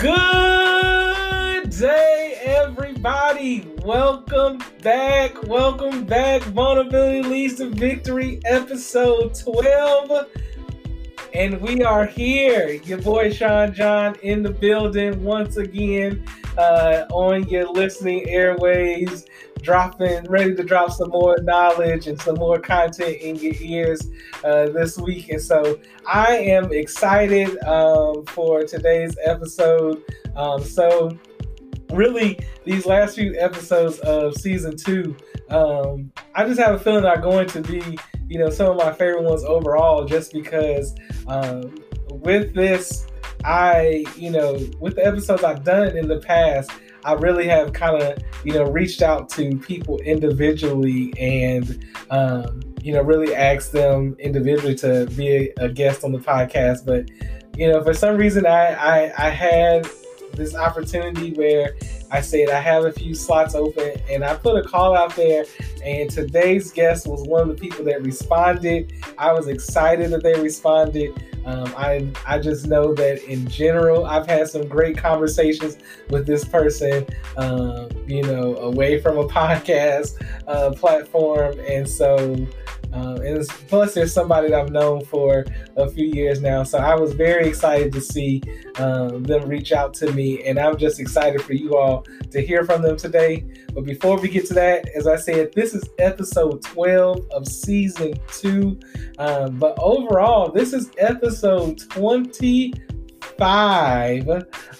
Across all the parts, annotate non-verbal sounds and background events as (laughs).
Good day, everybody. Welcome back. Welcome back. Vulnerability leads to victory, episode 12. And we are here. Your boy Sean John in the building once again uh, on your listening airways, dropping, ready to drop some more knowledge and some more content in your ears uh, this week. And so I am excited um, for today's episode. Um, so, really, these last few episodes of season two, um, I just have a feeling are going to be, you know, some of my favorite ones overall, just because um, with this, I, you know, with the episodes I've done in the past, I really have kind of, you know, reached out to people individually and, um, you know, really asked them individually to be a, a, guest on the podcast. But, you know, for some reason, I, I, I had this opportunity where I said I have a few slots open and I put a call out there. And today's guest was one of the people that responded. I was excited that they responded. Um, I I just know that in general, I've had some great conversations with this person, um, you know, away from a (laughs) podcast uh, platform, and so. Uh, and plus, there's somebody that I've known for a few years now, so I was very excited to see um, them reach out to me, and I'm just excited for you all to hear from them today. But before we get to that, as I said, this is episode 12 of season two. Um, but overall, this is episode 25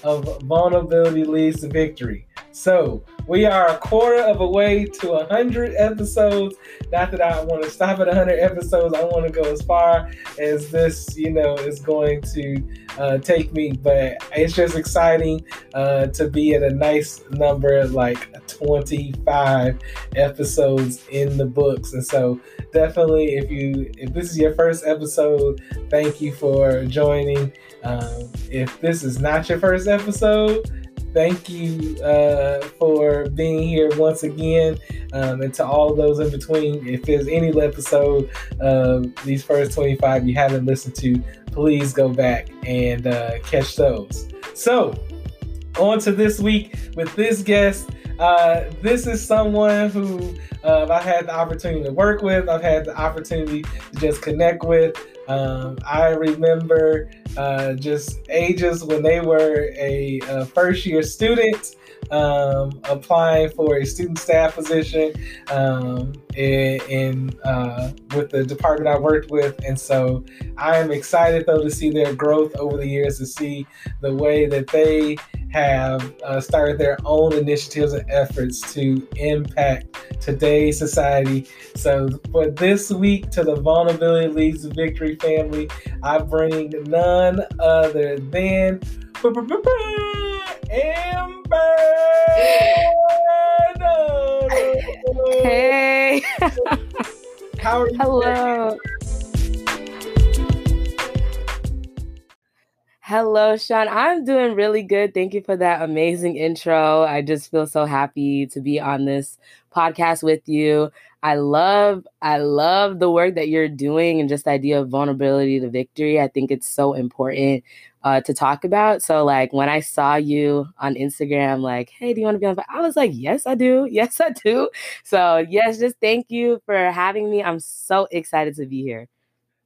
of Vulnerability Leads to Victory. So we are a quarter of a way to 100 episodes. Not that I want to stop at 100 episodes. I want to go as far as this, you know, is going to uh, take me. But it's just exciting uh, to be at a nice number, like 25 episodes in the books. And so definitely, if you if this is your first episode, thank you for joining. Um, if this is not your first episode, thank you uh, for being here once again. Um, and to all of those in between, if there's any episode of these first 25 you haven't listened to, please go back and uh, catch those. So, on to this week with this guest. Uh, this is someone who uh, I've had the opportunity to work with, I've had the opportunity to just connect with. Um, I remember uh, just ages when they were a, a first year student um, applying for a student staff position um, in, in uh, with the department I worked with, and so I am excited though to see their growth over the years, to see the way that they have uh, started their own initiatives and efforts to impact today's society. So for this week to the Vulnerability Leads to Victory family, I bring none other than. Amber. Hey. How are you? Hello. Hello, Sean. I'm doing really good. Thank you for that amazing intro. I just feel so happy to be on this podcast with you. I love I love the work that you're doing and just the idea of vulnerability to victory. I think it's so important uh, to talk about. So like when I saw you on Instagram, like, hey, do you want to be on? I was like, yes, I do. (laughs) Yes, I do. So yes, just thank you for having me. I'm so excited to be here.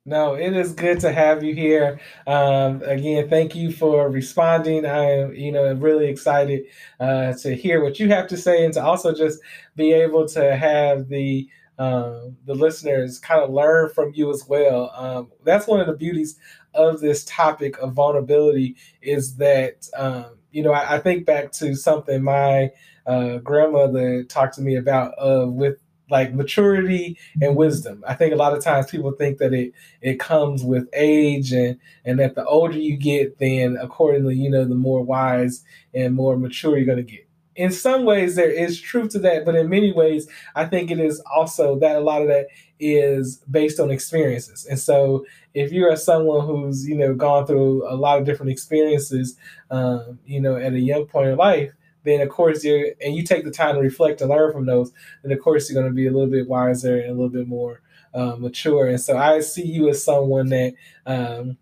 No, it is good to have you here. Um, again, thank you for responding. I am, you know, really excited uh, to hear what you have to say and to also just be able to have the um, the listeners kind of learn from you as well. Um, that's one of the beauties of this topic of vulnerability is that um, you know I, I, think back to something my uh, grandmother talked to me about uh, with like maturity and wisdom. I think a lot of times people think that it it comes with age and and that the older you get, then accordingly, you know, the more wise and more mature you're going to get in some ways there is truth to that but in many ways i think it is also that a lot of that is based on experiences and so if you are someone who's you know gone through a lot of different experiences um, you know at a young point in life then of course you're and you take the time to reflect and learn from those then of course you're going to be a little bit wiser and a little bit more uh, mature. And so i see you as someone that um,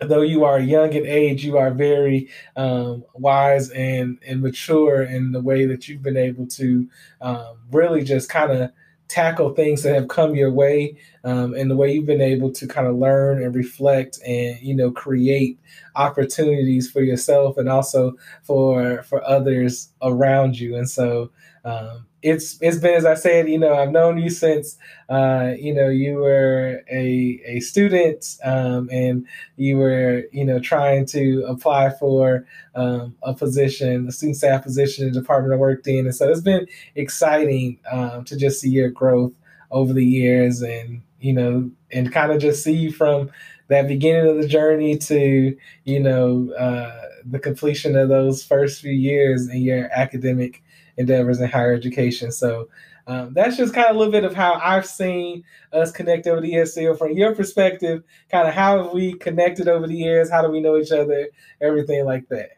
though you are young in age, you are very um, wise and, and mature in the way that you've been able to um, really just kind of tackle things that have come your way um, and the way you've been able to kind of learn and reflect and you know create opportunities for yourself and also for for others around you. And so um, it's it's been as I said, you know, I've known you since uh, you know you were a a student um, and you were you know trying to apply for um, a position, a student staff position in the department I worked in, and so it's been exciting um, to just see your growth over the years and you know and kind of just see from that beginning of the journey to you know uh, the completion of those first few years in your academic endeavors in higher education. So um, that's just kind of a little bit of how I've seen us connect over the years. So from your perspective, kind of how have we connected over the years? How do we know each other? Everything like that.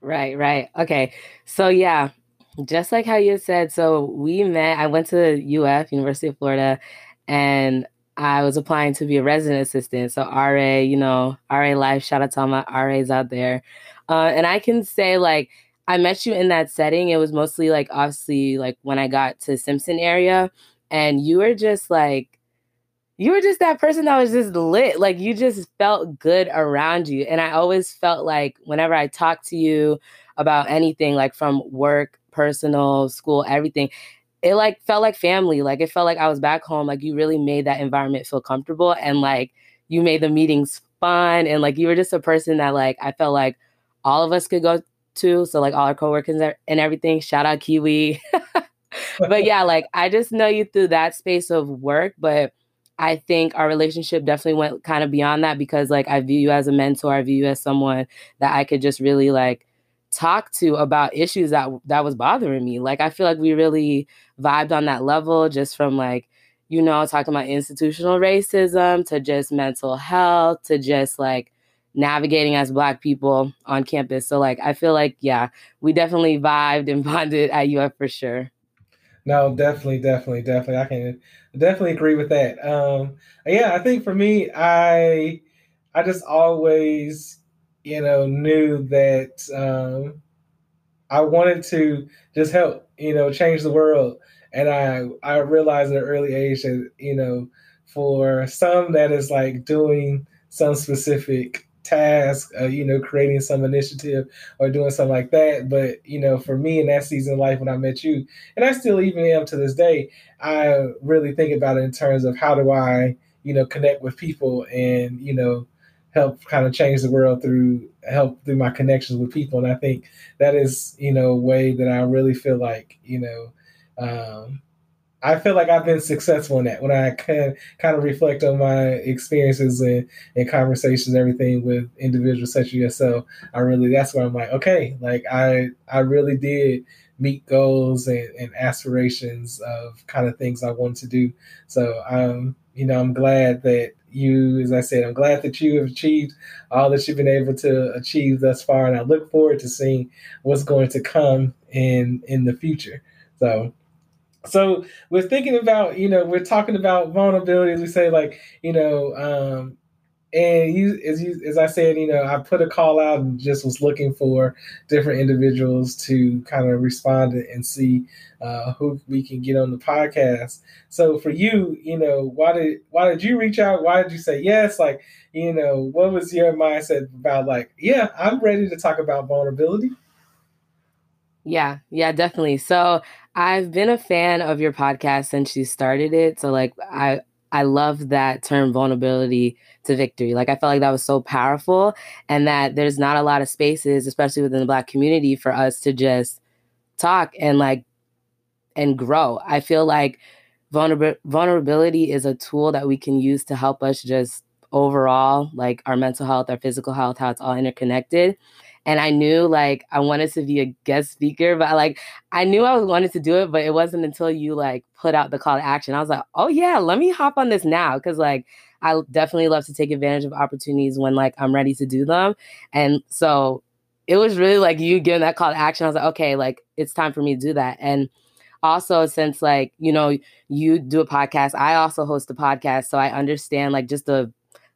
Right, right. Okay. So yeah, just like how you said, so we met, I went to UF, University of Florida, and I was applying to be a resident assistant. So RA, you know, RA life, shout out to all my RAs out there. Uh, and I can say like I met you in that setting. It was mostly like obviously like when I got to Simpson area and you were just like you were just that person that was just lit. Like you just felt good around you. And I always felt like whenever I talked to you about anything like from work, personal, school, everything, it like felt like family. Like it felt like I was back home. Like you really made that environment feel comfortable and like you made the meetings fun and like you were just a person that like I felt like all of us could go too. So like all our coworkers and everything. Shout out Kiwi. (laughs) but (laughs) yeah, like I just know you through that space of work, but I think our relationship definitely went kind of beyond that because like I view you as a mentor, I view you as someone that I could just really like talk to about issues that that was bothering me. Like I feel like we really vibed on that level just from like you know talking about institutional racism to just mental health to just like navigating as black people on campus. So like I feel like yeah, we definitely vibed and (laughs) bonded at UF for sure. No, definitely, definitely, definitely. I can definitely agree with that. Um yeah, I think for me, I I just always, you know, knew that um I wanted to just help, you know, change the world. And I I realized at an early age that, you know, for some that is like doing some specific task, uh, you know, creating some initiative or doing something like that. But, you know, for me in that season of life when I met you, and I still even am to this day, I really think about it in terms of how do I, you know, connect with people and, you know, help kind of change the world through help through my connections with people. And I think that is, you know, a way that I really feel like, you know, um, I feel like I've been successful in that when I can kind of reflect on my experiences and, and conversations, and everything with individuals such as yourself. I really, that's where I'm like, okay, like I, I really did meet goals and, and aspirations of kind of things I wanted to do. So, um, you know, I'm glad that you, as I said, I'm glad that you have achieved all that you've been able to achieve thus far, and I look forward to seeing what's going to come in in the future. So so we're thinking about you know we're talking about vulnerabilities we say like you know um and you as you as i said you know i put a call out and just was looking for different individuals to kind of respond and see uh, who we can get on the podcast. So for you you know why did why did you reach out? Why did you say yes? Like you know what was your mindset about like yeah i'm ready to talk about vulnerability yeah, yeah, definitely. So I've been a fan of your podcast since you started it. So like I I love that term vulnerability to victory. Like I felt like that was so powerful and that there's not a lot of spaces, especially within the black community, for us to just talk and like and grow. I feel like vulner- vulnerability is a tool that we can use to help us just overall, like our mental health, our physical health, how it's all interconnected and I knew like I wanted to be a guest speaker, but like I knew I wanted to do it, but it wasn't until you like put out the call to action. I was like, oh yeah, let me hop on this now because like I definitely love to take advantage of opportunities when like I'm ready to do them, and so it was really like you giving that call to action. I was like, okay, like it's time for me to do that, and also since like you know you do a podcast i also host a podcast so i understand like just the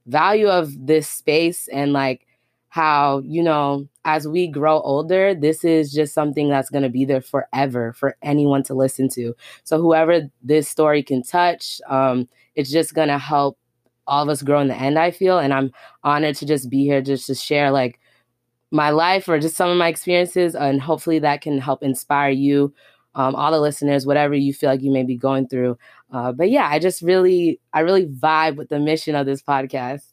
value of this space and like how, you know, as we grow older, this is just something that's going to be there forever for anyone to listen to. So, whoever this story can touch, um, it's just going to help all of us grow in the end, I feel. And I'm honored to just be here just to share like my life or just some of my experiences. And hopefully that can help inspire you, um, all the listeners, whatever you feel like you may be going through. Uh, but yeah, I just really, I really vibe with the mission of this podcast.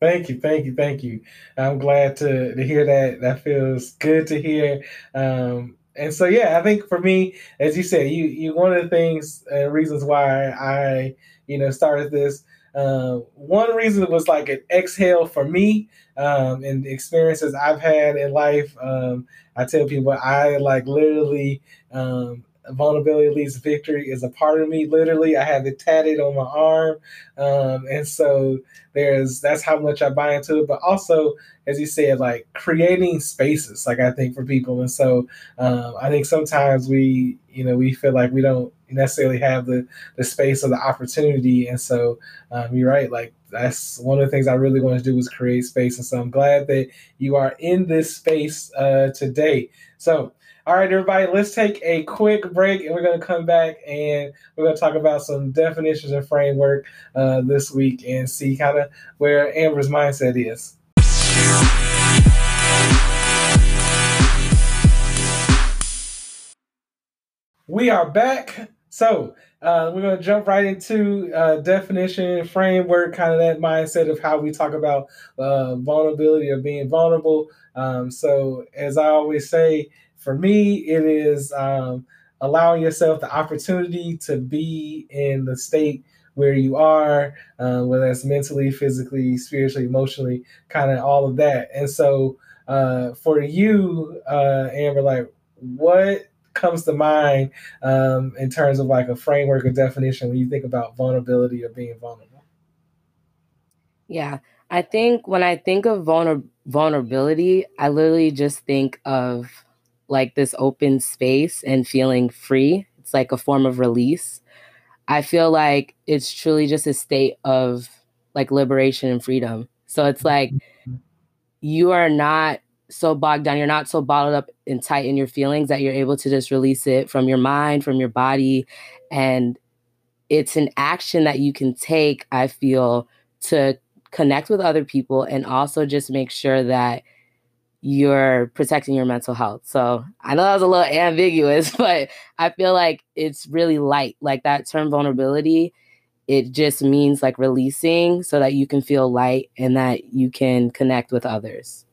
Thank you, thank you, thank you. I'm glad to to hear that. That feels good to hear. Um, and so, yeah, I think for me, as you said, you you one of the things and uh, reasons why I you know started this. Uh, one reason was like an exhale for me um, and the experiences I've had in life. Um, I tell people I like literally um, vulnerability leads to victory is a part of me. Literally, I have it tatted on my arm, um, and so there's that's how much I buy into it. But also, as you said, like creating spaces, like I think for people, and so um, I think sometimes we, you know, we feel like we don't necessarily have the the space or the opportunity, and so um, you're right, like. That's one of the things I really want to do is create space, and so I'm glad that you are in this space uh, today. So, all right, everybody, let's take a quick break and we're going to come back and we're going to talk about some definitions and framework uh, this week and see kind of where Amber's mindset is. We are back. So uh, we're going to jump right into uh, definition, framework, kind of that mindset of how we talk about uh, vulnerability or being vulnerable. Um, so, as I always say, for me, it is um, allowing yourself the opportunity to be in the state where you are, uh, whether it's mentally, physically, spiritually, emotionally, kind of all of that. And so, uh, for you, uh, Amber, like, what comes to mind um, in terms of like a framework or definition when you think about vulnerability or being vulnerable? Yeah, I think when I think of vulner- vulnerability, I literally just think of like this open space and feeling free. It's like a form of release. I feel like it's truly just a state of like liberation and freedom. So it's like you are not so bogged down, you're not so bottled up and tight in your feelings that you're able to just release it from your mind, from your body. And it's an action that you can take, I feel, to connect with other people and also just make sure that you're protecting your mental health. So I know that was a little ambiguous, (laughs) but I feel like it's really light. Like that term vulnerability, it just means like releasing so that you can feel light and that you can connect with others.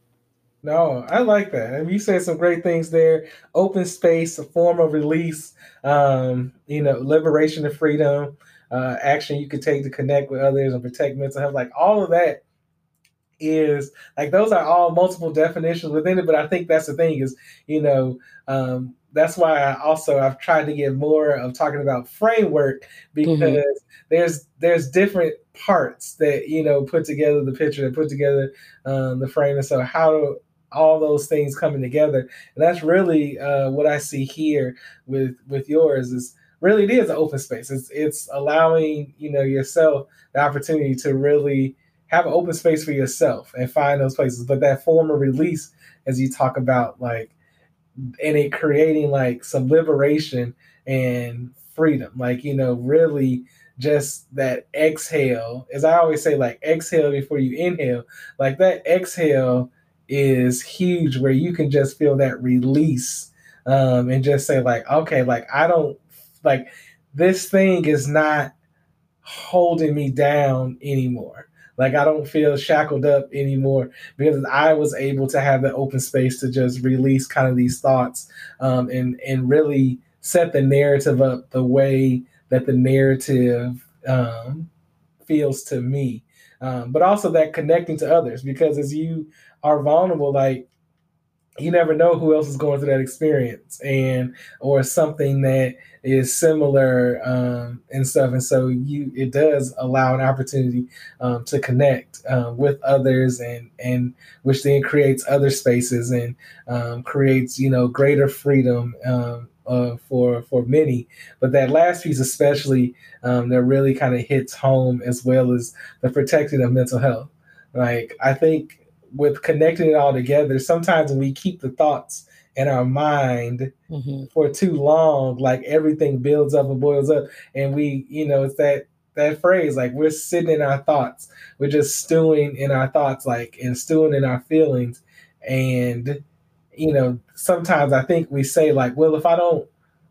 No, I like that. And you said some great things there. Open space, a form of release, um, you know, liberation and freedom, uh, action you can take to connect with others and protect mental health. Like all of that is like those are all multiple definitions within it but i think that's the thing is you know um, that's why i also i've tried to get more of talking about framework mm-hmm. because mm-hmm. there's there's different parts that you know put together the picture that put together um, the frame and so how do all those things coming together and that's really uh, what i see here with with yours is really it is an open space it's it's allowing you know yourself the opportunity to really have an open space for yourself and find those places. But that form of release, as you talk about, like, and it creating like some liberation and freedom, like, you know, really just that exhale, as I always say, like, exhale before you inhale, like, that exhale is huge where you can just feel that release um, and just say, like, okay, like, I don't, like, this thing is not holding me down anymore like I don't feel shackled up anymore because I was able to have the open space to just release kind of these thoughts um, and and really set the narrative up the way that the narrative um, feels to me. Um, but also that connecting to others because as you are vulnerable, like you never know who else is going through that experience and or something that is similar um, and stuff. And so you it does allow an opportunity um, to connect uh, with others and and which then creates other spaces and um, creates you know greater freedom um, uh, for for many. But that last piece especially um, that really kind of hits home as well as the protecting of mental health. Like i think with connecting it all together, sometimes when we keep the thoughts in our mind mm-hmm. for too long, like everything builds up and boils up, and we, you know, it's that that phrase like we're sitting in our thoughts, we're just stewing in our thoughts, like and stewing in our feelings, and you know, sometimes I think we say like, well, if I don't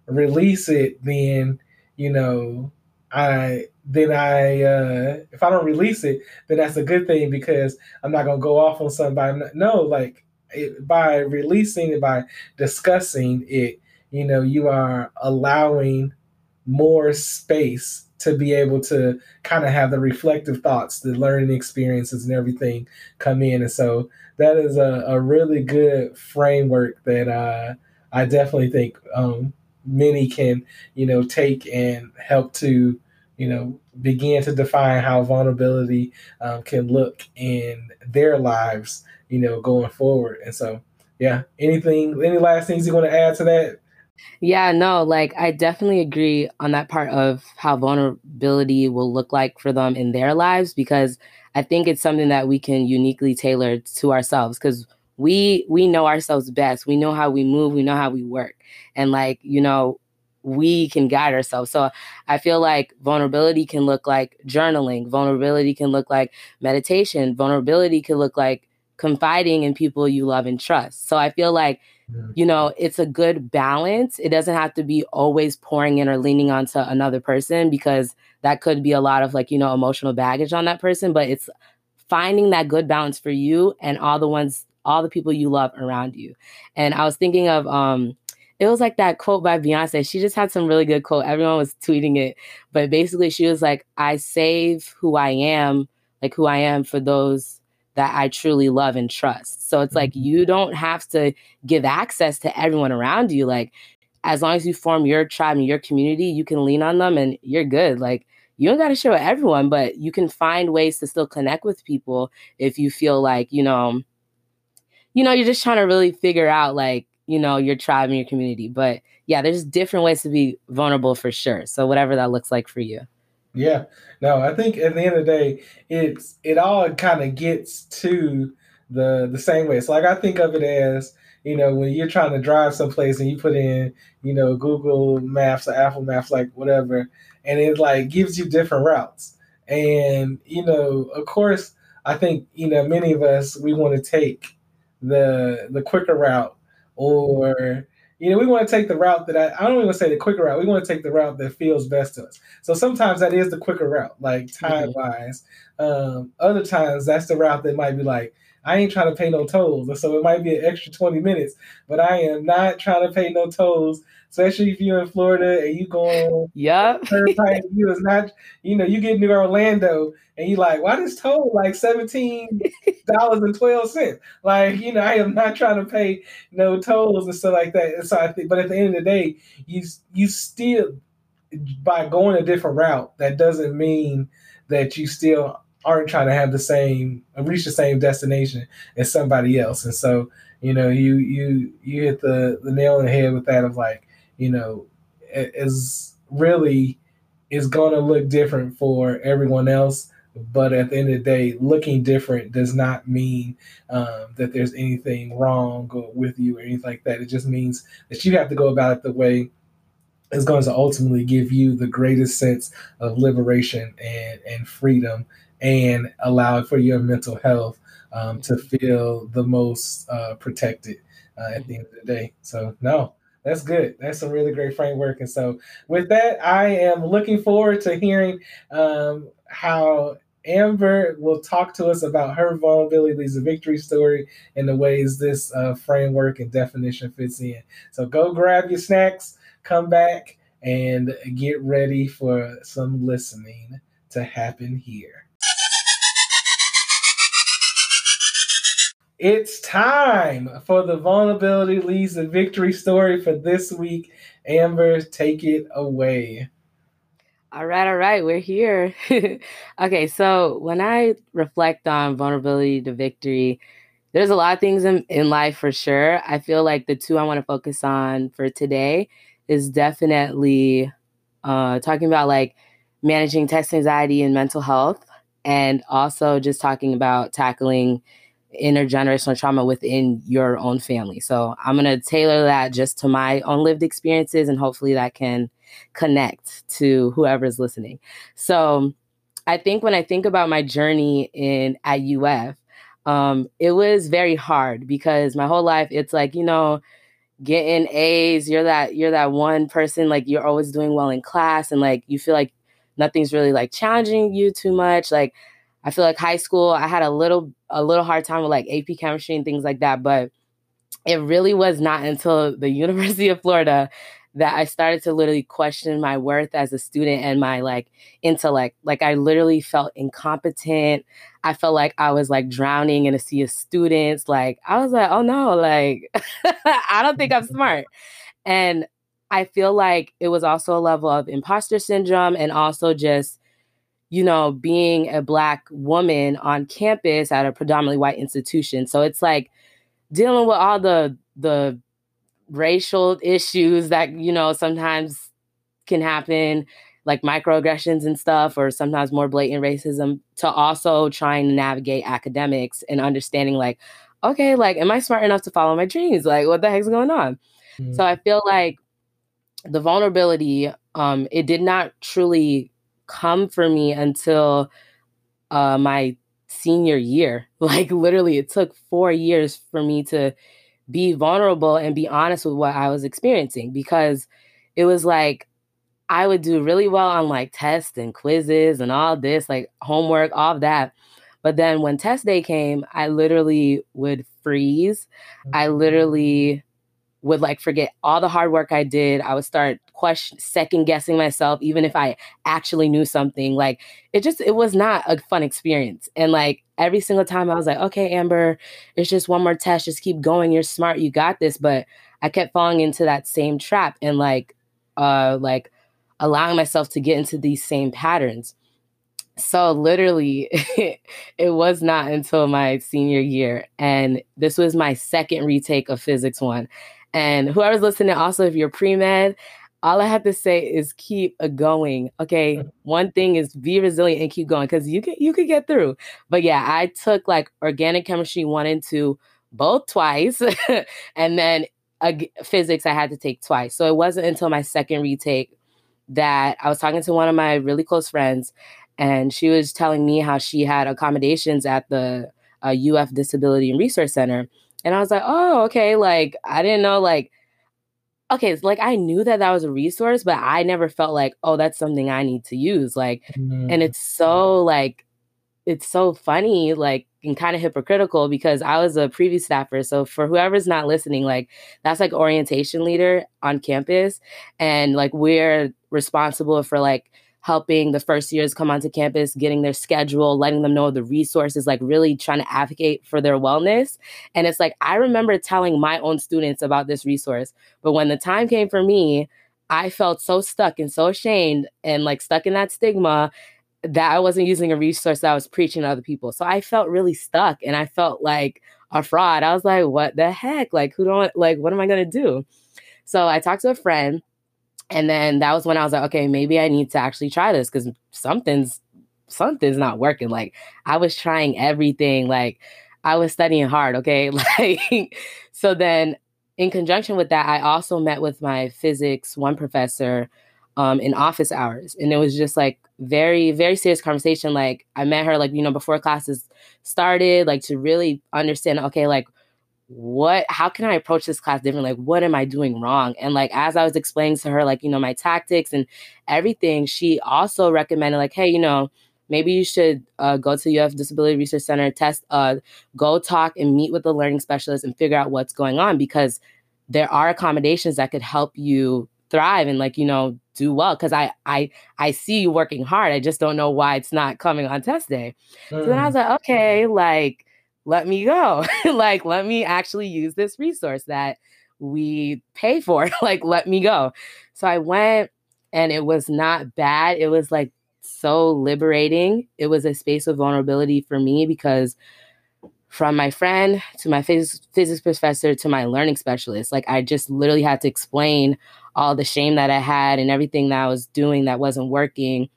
release it, then you know, I then I uh, if I don't release it, then that's a good thing because I'm not gonna go off on somebody. No, like it, by releasing it, by discussing it, you know, you are allowing more space to be able to kind of have the reflective thoughts, the learning experiences, and everything come in. And so that is a, a really good framework that uh, I definitely think um, many can, you know, take and help to you know, begin to define how vulnerability um, can look in their lives, you know, going forward. And so, yeah, anything, any last things you want to add to that? Yeah, no, like I definitely agree on that part of how vulnerability will look like for them in their lives because I think it's something that we can uniquely tailor to ourselves because we we know ourselves best. We know how we move, we know how we work. And like, you know, we can guide ourselves. So I feel like vulnerability can look like journaling, vulnerability can look like meditation, vulnerability can look like confiding in people you love and trust. So I feel like you know, it's a good balance. It doesn't have to be always pouring in or leaning onto another person because that could be a lot of like, you know, emotional baggage on that person, but it's finding that good balance for you and all the ones all the people you love around you. And I was thinking of um it was like that quote by Beyonce. She just had some really good quote. Everyone was tweeting it, but basically she was like, "I save who I am, like who I am for those that I truly love and trust." So it's like mm-hmm. you don't have to give access to everyone around you. Like as long as you form your tribe and your community, you can lean on them and you're good. Like you don't got to show everyone, but you can find ways to still connect with people if you feel like, you know, you know, you're just trying to really figure out like you know, your tribe and your community. But yeah, there's different ways to be vulnerable for sure. So whatever that looks like for you. Yeah. No, I think at the end of the day, it's it all kind of gets to the the same way. So like I think of it as, you know, when you're trying to drive someplace and you put in, you know, Google Maps or Apple Maps, like whatever, and it like gives you different routes. And, you know, of course, I think, you know, many of us we want to take the the quicker route or you know, we want to take the route that I, I don't even say the quicker route. We want to take the route that feels best to us. So sometimes that is the quicker route, like time wise. Mm-hmm. Um, other times that's the route that might be like, I ain't trying to pay no tolls. And so it might be an extra 20 minutes, but I am not trying to pay no tolls especially if you're in Florida and you going yeah (laughs) you is not you know you get to Orlando and you like why does toll like seventeen dollars and twelve cents? Like you know I am not trying to pay no tolls and stuff like that. And so I think but at the end of the day you you still by going a different route that doesn't mean that you still aren't trying to have the same reach the same destination as somebody else. And so you know you you you hit the the nail on the head with that of like you know, is really is going to look different for everyone else. But at the end of the day, looking different does not mean um, that there's anything wrong with you or anything like that. It just means that you have to go about it the way is going to ultimately give you the greatest sense of liberation and, and freedom and allow for your mental health um, to feel the most uh, protected uh, at the end of the day. So, no, that's good. That's a really great framework. And so, with that, I am looking forward to hearing um, how Amber will talk to us about her vulnerability leads a victory story and the ways this uh, framework and definition fits in. So, go grab your snacks, come back, and get ready for some listening to happen here. It's time for the vulnerability leads to victory story for this week. Amber, take it away. All right, all right, we're here. (laughs) okay, so when I reflect on vulnerability to victory, there's a lot of things in, in life for sure. I feel like the two I want to focus on for today is definitely uh, talking about like managing test anxiety and mental health, and also just talking about tackling intergenerational trauma within your own family. So I'm going to tailor that just to my own lived experiences, and hopefully that can connect to whoever's listening. So I think when I think about my journey in at UF, um, it was very hard because my whole life it's like you know getting A's. You're that you're that one person like you're always doing well in class, and like you feel like nothing's really like challenging you too much. Like I feel like high school, I had a little a little hard time with like AP chemistry and things like that, but it really was not until the (laughs) University of Florida that I started to literally question my worth as a student and my like intellect. Like I literally felt incompetent. I felt like I was like drowning in a sea of students. Like I was like, oh no, like (laughs) I don't think I'm smart. And I feel like it was also a level of imposter syndrome and also just, you know, being a black woman on campus at a predominantly white institution. So it's like dealing with all the the racial issues that you know sometimes can happen like microaggressions and stuff or sometimes more blatant racism to also trying to navigate academics and understanding like okay like am i smart enough to follow my dreams like what the heck's going on mm-hmm. so i feel like the vulnerability um it did not truly come for me until uh my senior year (laughs) like literally it took 4 years for me to be vulnerable and be honest with what I was experiencing because it was like I would do really well on like tests and quizzes and all this, like homework, all of that. But then when test day came, I literally would freeze. I mm-hmm. literally would like forget all the hard work I did. I would start question second guessing myself, even if I actually knew something. Like it just it was not a fun experience. And like every single time I was like, okay, Amber, it's just one more test. Just keep going. You're smart. You got this. But I kept falling into that same trap and like uh like allowing myself to get into these same patterns. So literally, (laughs) it was not until my senior year, and this was my second retake of physics one. And whoever's listening, also, if you're pre med, all I have to say is keep going. Okay. Mm-hmm. One thing is be resilient and keep going because you can you could get through. But yeah, I took like organic chemistry one and two both twice. (laughs) and then uh, physics I had to take twice. So it wasn't until my second retake that I was talking to one of my really close friends and she was telling me how she had accommodations at the uh, UF Disability and Resource Center and I was like, oh, okay. Like, I didn't know, like, okay, like I knew that that was a resource, but I never felt like, oh, that's something I need to use. Like, mm-hmm. and it's so, like, it's so funny, like, and kind of hypocritical because I was a Preview staffer. So for whoever's not listening, like, that's like orientation leader on campus. And like, we're responsible for like helping the first years come onto campus, getting their schedule, letting them know the resources, like really trying to advocate for their wellness. And it's like, I remember telling my own students about this resource, but when the time came for me, I felt so stuck and so ashamed and like stuck in that stigma that I wasn't using a resource that I was preaching to other people. So I felt really stuck and I felt like a fraud. I was like, what the heck? Like, who don't, like, what am I going to do? So I talked to a friend and then that was when I was like, okay, maybe I need to actually try this because something's something's not working. Like I was trying everything. Like I was studying hard. Okay, (laughs) like so then in conjunction with that, I also met with my physics one professor um, in office hours, and it was just like very very serious conversation. Like I met her like you know before classes started, like to really understand. Okay, like what how can i approach this class different like what am i doing wrong and like as i was explaining to her like you know my tactics and everything she also recommended like hey you know maybe you should uh, go to uf disability resource center test uh, go talk and meet with the learning specialist and figure out what's going on because there are accommodations that could help you thrive and like you know do well because i i i see you working hard i just don't know why it's not coming on test day mm. so then i was mm. like okay like let me go. (laughs) like, let me actually use this resource that we pay for. (laughs) like, let me go. So I went and it was not bad. It was like so liberating. It was a space of vulnerability for me because from my friend to my phys- physics professor to my learning specialist, like I just literally had to explain all the shame that I had and everything that I was doing that wasn't working.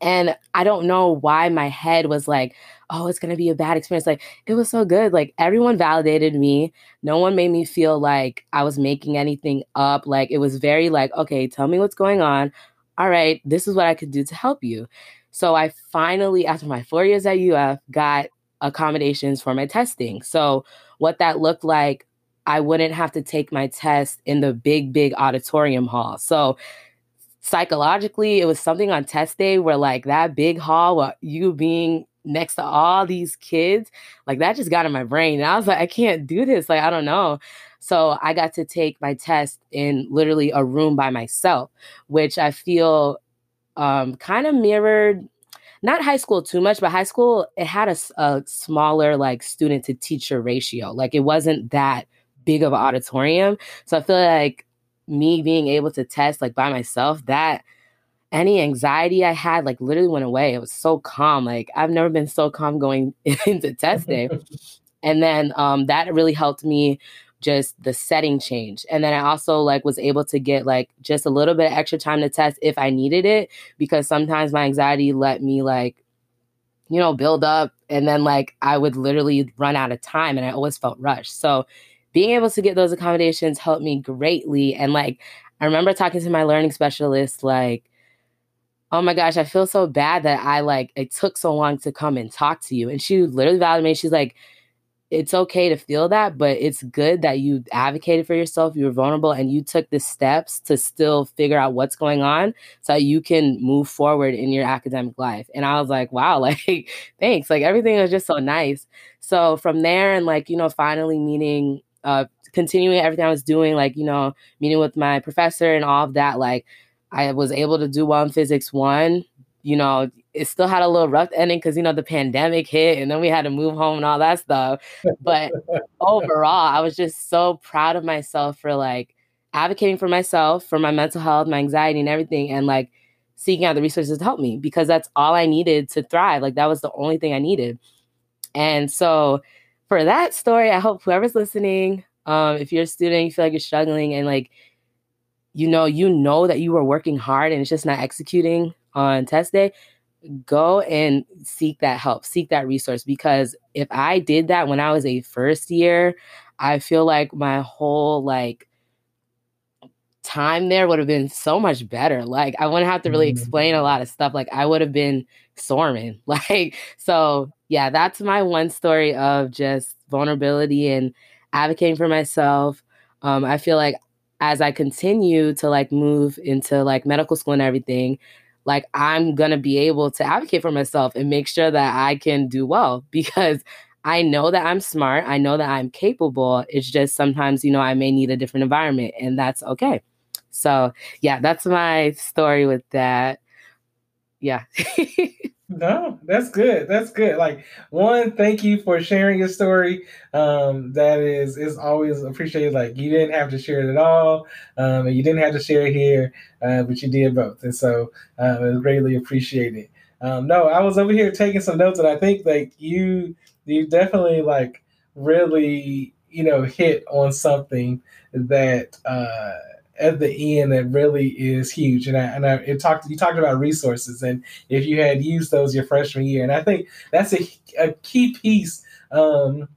And I don't know why my head was like, oh, it's going to be a bad experience. Like, it was so good. Like, everyone validated me. No one made me feel like I was making anything up. Like, it was very like, okay, tell me what's going on. All right, this is what I could do to help you. So I finally, after my four years at UF, got accommodations for my testing. So, what that looked like, I wouldn't have to take my test in the big, big auditorium hall. So, psychologically, it was something on test day where, like, that big hall, you being next to all these kids, like, that just got in my brain. And I was like, I can't do this. Like, I don't know. So, I got to take my test in literally a room by myself, which I feel um, kind of mirrored not high school too much, but high school it had a, a smaller like student to teacher ratio. Like it wasn't that big of an auditorium. So I feel like me being able to test like by myself, that any anxiety I had like literally went away. It was so calm. Like I've never been so calm going (laughs) into test day. and then um, that really helped me just the setting change. And then I also like was able to get like just a little bit of extra time to test if I needed it because sometimes my anxiety let me like you know build up and then like I would literally run out of time and I always felt rushed. So being able to get those accommodations helped me greatly and like I remember talking to my learning specialist like oh my gosh, I feel so bad that I like it took so long to come and talk to you. And she literally validated me. She's like, it's okay to feel that, but it's good that you advocated for yourself, you were vulnerable, and you took the steps to still figure out what's going on so you can move forward in your academic life. And I was like, wow, (laughs) like, thanks. Like, everything was just so nice. So from there, and like, you know, finally meeting, uh, continuing everything I was doing, like, you know, meeting with my professor and all of that, like, I was able to do well in physics one, you know, it still had a little rough ending because you know the pandemic hit and then we had to move home and all that stuff. But (laughs) overall, I was just so proud of myself for like advocating for myself, for my mental health, my anxiety, and everything, and like seeking out the resources to help me because that's all I needed to thrive. Like that was the only thing I needed. And so for that story, I hope whoever's listening, um, if you're a student, you feel like you're struggling and like you know, you know that you were working hard and it's just not executing on test day, go and seek that help, seek that resource. Because if I did that when I was a first year, I feel like my whole like time there would have been so much better. Like I wouldn't have to really explain a mm-hmm. lot of stuff. Like I would have been storming. (laughs) Like so yeah, that's my one story of just vulnerability and advocating for myself. Um, I feel like as I continue to like move into like medical school and everything, like I'm going to be able to advocate for myself and make sure that I can do well (laughs) because I know that I'm smart. I know that I'm capable. It's just sometimes, you know, I may need a different environment and that's okay. So, yeah, that's my story with that. Yeah. (laughs) No, that's good. That's good. Like one, thank you for sharing your story. Um, that is is always appreciated. Like you didn't have to share it at all, um, and you didn't have to share it here, uh, but you did both, and so um, it was greatly appreciated. Um, no, I was over here taking some notes, and I think like you you definitely like really you know hit on something that. Uh, at the end that really is huge. And I and I it talked you talked about resources and if you had used those your freshman year, and I think that's a, a key piece um,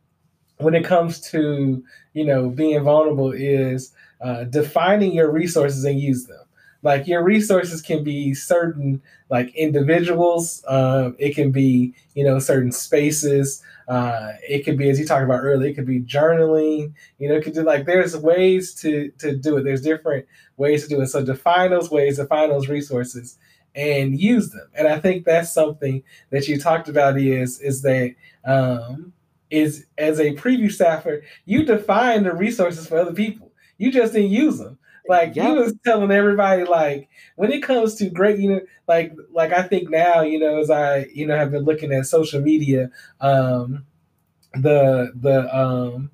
when it comes to you know being vulnerable is uh, defining your resources and use them. Like your resources can be certain like individuals, uh, it can be you know certain spaces. Uh, it could be, as you talked about earlier, it could be journaling. You know, it could do like there's ways to to do it. There's different ways to do it. So define those ways, define those resources, and use them. And I think that's something that you talked about is is that um, is as a preview staffer, you define the resources for other people. You just didn't use them. Like yep. he was telling everybody, like when it comes to great, you know, like like I think now, you know, as I you know have been looking at social media, um, the the um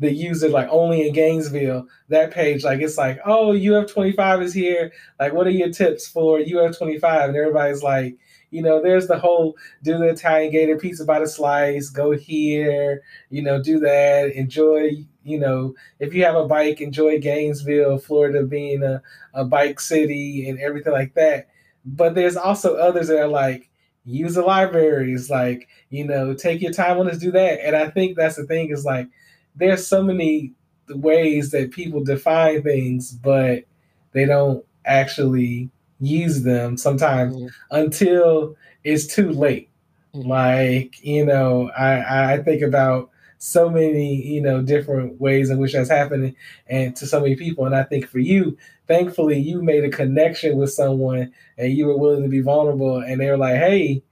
the user like only in Gainesville, that page, like it's like, oh, UF25 is here. Like, what are your tips for UF25? And everybody's like, you know, there's the whole do the Italian Gator pizza by the slice, go here, you know, do that, enjoy, you know, if you have a bike, enjoy Gainesville, Florida being a, a bike city and everything like that. But there's also others that are like, use the libraries, like, you know, take your time on this, do that. And I think that's the thing is like, there's so many ways that people define things, but they don't actually use them sometimes mm-hmm. until it's too late. Mm-hmm. Like, you know, I, I think about so many, you know, different ways in which that's happening and to so many people. And I think for you, thankfully you made a connection with someone and you were willing to be vulnerable and they were like, hey,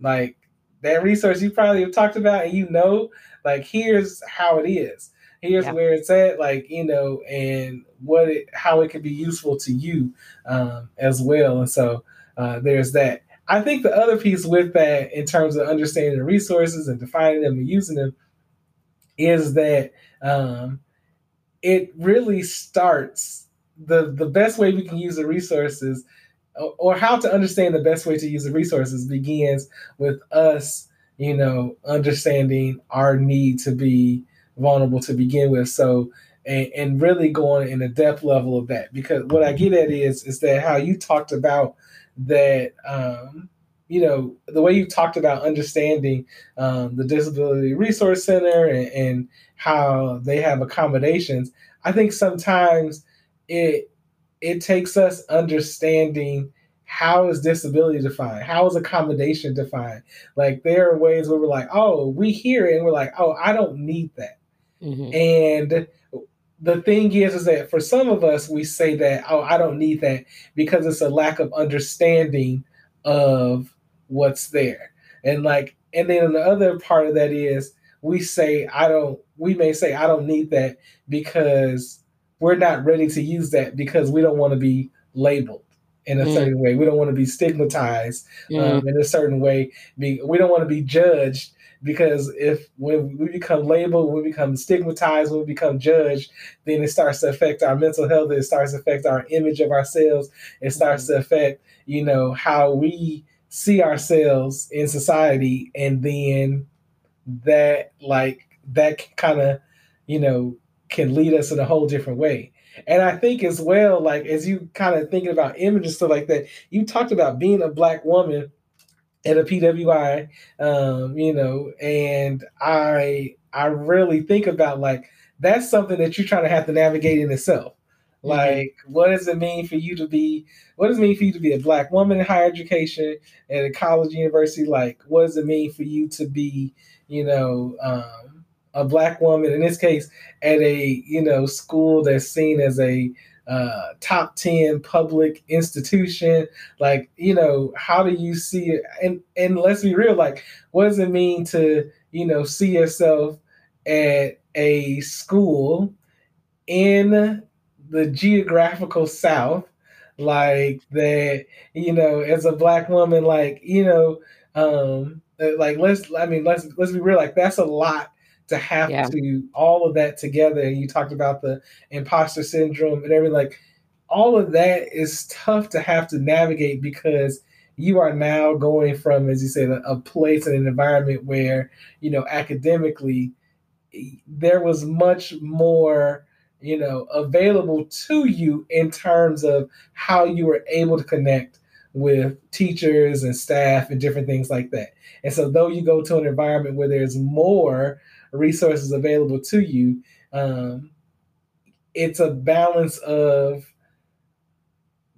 like that resource you probably have talked about and you know like here's how it is here's yeah. where it's at like you know and what it how it could be useful to you um, as well and so uh, there's that i think the other piece with that in terms of understanding the resources and defining them and using them is that um, it really starts the the best way we can use the resources or how to understand the best way to use the resources begins with us you know, understanding our need to be vulnerable to begin with. So, and, and really going in a depth level of that, because what I get at is is that how you talked about that, um, you know, the way you talked about understanding um, the Disability Resource Center and, and how they have accommodations. I think sometimes it it takes us understanding how is disability defined? How is accommodation defined? Like there are ways where we're like, oh, we hear it and we're like, oh, I don't need that. Mm-hmm. And the thing is, is that for some of us, we say that, oh, I don't need that because it's a lack of understanding of what's there. And like, and then the other part of that is we say, I don't, we may say, I don't need that because we're not ready to use that because we don't want to be labeled in a mm. certain way. We don't want to be stigmatized mm. um, in a certain way. Be, we don't want to be judged because if when we become labeled, we become stigmatized, when we become judged, then it starts to affect our mental health. It starts to affect our image of ourselves. It starts mm. to affect, you know, how we see ourselves in society, and then that like that kind of, you know, can lead us in a whole different way. And I think as well, like as you kind of thinking about image and stuff like that, you talked about being a black woman at a PWI, um, you know, and I I really think about like that's something that you're trying to have to navigate in itself. Mm-hmm. Like, what does it mean for you to be? What does it mean for you to be a black woman in higher education at a college university? Like, what does it mean for you to be, you know, um, a black woman in this case at a you know school that's seen as a uh, top 10 public institution like you know how do you see it and and let's be real like what does it mean to you know see yourself at a school in the geographical south like that you know as a black woman like you know um like let's i mean let's let's be real like that's a lot to have yeah. to all of that together. And You talked about the imposter syndrome and everything. Like all of that is tough to have to navigate because you are now going from, as you said, a, a place and an environment where you know academically there was much more you know available to you in terms of how you were able to connect with teachers and staff and different things like that. And so, though you go to an environment where there's more resources available to you. Um, it's a balance of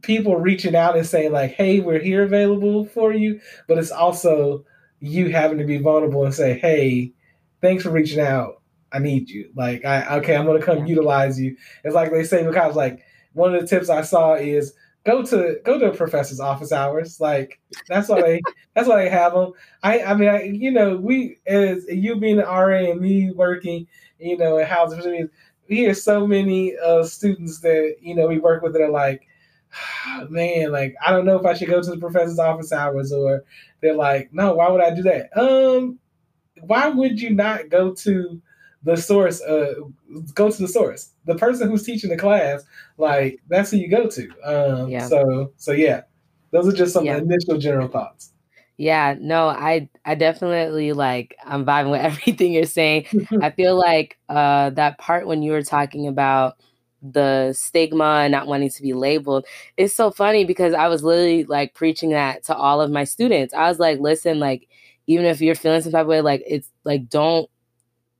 people reaching out and saying like, "Hey, we're here available for you," but it's also you having to be vulnerable and say, "Hey, thanks for reaching out. I need you. Like, I okay, I'm gonna come utilize you." It's like they say because like one of the tips I saw is go to go to a professor's office hours. Like that's why they (laughs) that's why they have them. I I mean I, you know we as you being an RA and me working you know at housing we hear so many uh, students that you know we work with that are like (sighs) man like I don't know if I should go to the professor's office hours or they're like no why would I do that um why would you not go to the source? Uh, go to the source. The person who's teaching the class, like that's who you go to. Um, yeah. So so yeah, those are just some yeah. initial general thoughts. Yeah, no, I I definitely like I'm vibing with (laughs) everything you're saying. (laughs) I feel like uh that part when you were talking about the stigma and not wanting to be labeled. It's so funny because I was literally like preaching that to all of my students. I was like, listen, like, even if you're feeling some type of way, like, it's like, don't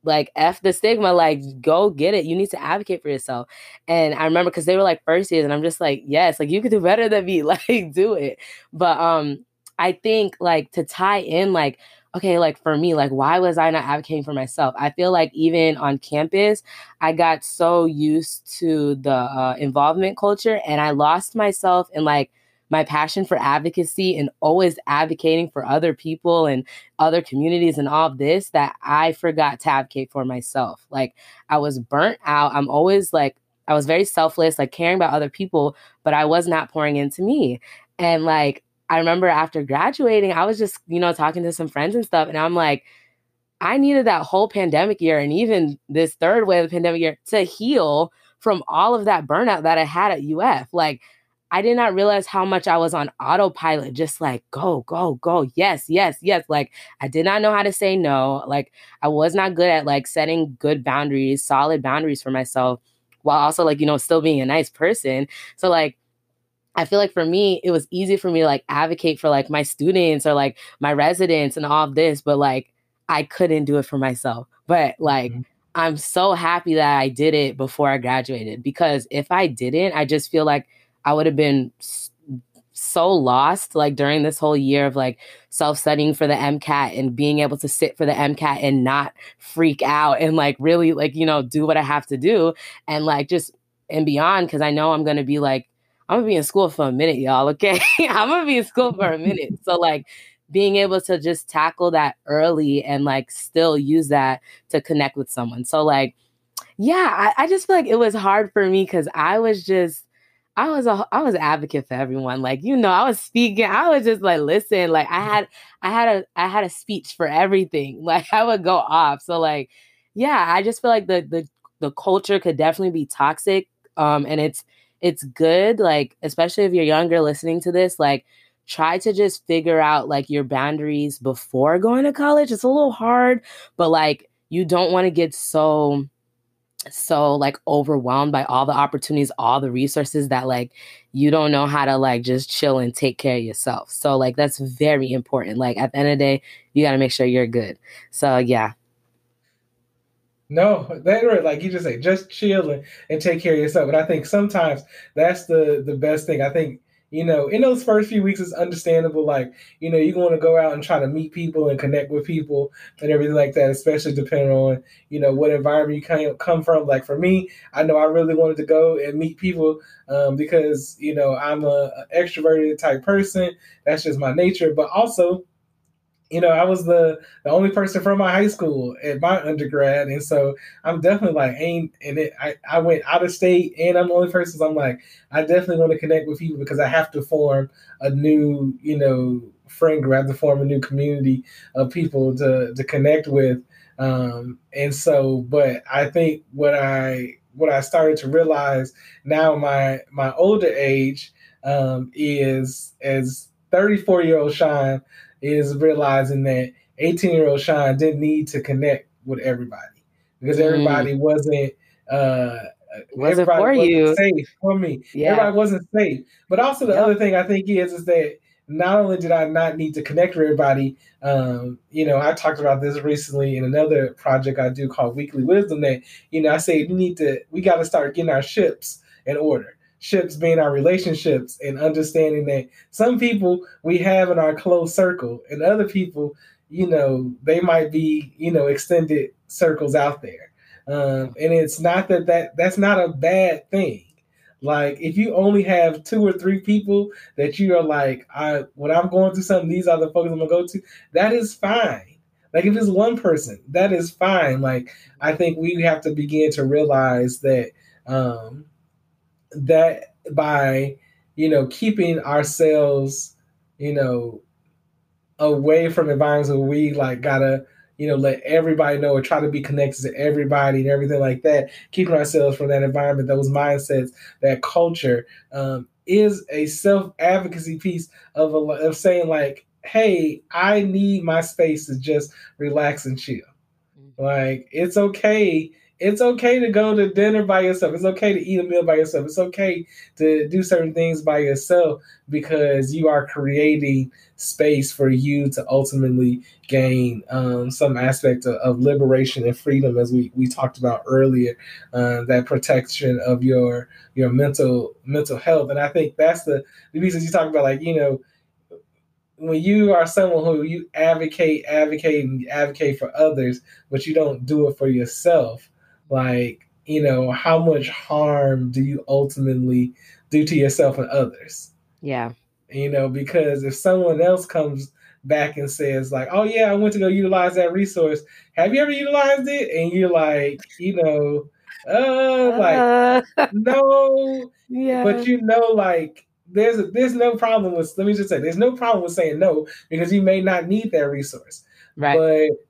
like F the stigma, like, go get it. You need to advocate for yourself. And I remember because they were like first years, and I'm just like, yes, like, you could do better than me. (laughs) Like, do it. But, um, I think like to tie in, like, okay, like for me, like why was I not advocating for myself? I feel like even on campus, I got so used to the uh, involvement culture and I lost myself in like my passion for advocacy and always advocating for other people and other communities and all this that I forgot to advocate for myself. Like I was burnt out. I'm always like, I was very selfless, like caring about other people, but I was not pouring into me. And like I remember after graduating, I was just, you know, talking to some friends and stuff. And I'm like, I needed that whole pandemic year and even this third wave of the pandemic year to heal from all of that burnout that I had at UF. Like, I did not realize how much I was on autopilot, just like go, go, go. Yes, yes, yes. Like, I did not know how to say no. Like, I was not good at like setting good boundaries, solid boundaries for myself, while also like, you know, still being a nice person. So, like, I feel like for me, it was easy for me to like advocate for like my students or like my residents and all of this, but like I couldn't do it for myself. But like, mm-hmm. I'm so happy that I did it before I graduated because if I didn't, I just feel like I would have been so lost like during this whole year of like self studying for the MCAT and being able to sit for the MCAT and not freak out and like really like, you know, do what I have to do and like just and beyond because I know I'm going to be like I'm gonna be in school for a minute, y'all. (laughs) Okay, I'm gonna be in school for a (laughs) minute. So like being able to just tackle that early and like still use that to connect with someone. So like, yeah, I, I just feel like it was hard for me because I was just I was a I was an advocate for everyone. Like, you know, I was speaking, I was just like, listen, like I had I had a I had a speech for everything. (laughs) Like I would go off. So like, yeah, I just feel like the the the culture could definitely be toxic. Um and it's it's good like especially if you're younger listening to this like try to just figure out like your boundaries before going to college it's a little hard but like you don't want to get so so like overwhelmed by all the opportunities all the resources that like you don't know how to like just chill and take care of yourself so like that's very important like at the end of the day you got to make sure you're good so yeah no, that right. Like you just say, just chill and, and take care of yourself. And I think sometimes that's the the best thing. I think you know, in those first few weeks, it's understandable. Like, you know, you want to go out and try to meet people and connect with people and everything like that, especially depending on, you know, what environment you come from. Like for me, I know I really wanted to go and meet people um, because, you know, I'm a, a extroverted type person. That's just my nature. But also, you know, I was the the only person from my high school at my undergrad, and so I'm definitely like, ain't and it, I I went out of state, and I'm the only person. So I'm like, I definitely want to connect with people because I have to form a new, you know, friend group. I have to form a new community of people to to connect with, um, and so. But I think what I what I started to realize now, my my older age, um, is as 34 year old Sean is realizing that 18 year old Sean didn't need to connect with everybody because mm. everybody mm. wasn't uh wasn't everybody for wasn't you safe for me. Yeah. Everybody wasn't safe. But also the yep. other thing I think is is that not only did I not need to connect with everybody, um, you know, I talked about this recently in another project I do called Weekly Wisdom that, you know, I say we need to we gotta start getting our ships in order ships being our relationships and understanding that some people we have in our close circle and other people you know they might be you know extended circles out there. Um, and it's not that that that's not a bad thing. Like if you only have two or three people that you are like i when i'm going through something these are the folks i'm gonna go to that is fine. Like if it's one person that is fine. Like i think we have to begin to realize that um that by you know keeping ourselves you know away from environments where we like gotta you know, let everybody know or try to be connected to everybody and everything like that, keeping ourselves from that environment, those mindsets, that culture, um, is a self advocacy piece of a, of saying like, hey, I need my space to just relax and chill. Mm-hmm. Like it's okay it's okay to go to dinner by yourself. It's okay to eat a meal by yourself. It's okay to do certain things by yourself because you are creating space for you to ultimately gain um, some aspect of, of, liberation and freedom, as we, we talked about earlier. Uh, that protection of your your mental mental health, and I think that's the the reason you talk about, like you know when you are someone who you advocate, advocate, and advocate for others, but you don't do it for yourself, like you know how much harm do you ultimately do to yourself and others? Yeah. You know because if someone else comes back and says like oh yeah i went to go utilize that resource have you ever utilized it? And you're like you know uh like uh, (laughs) no. Yeah. But you know like there's a, there's no problem with let me just say there's no problem with saying no because you may not need that resource. Right. But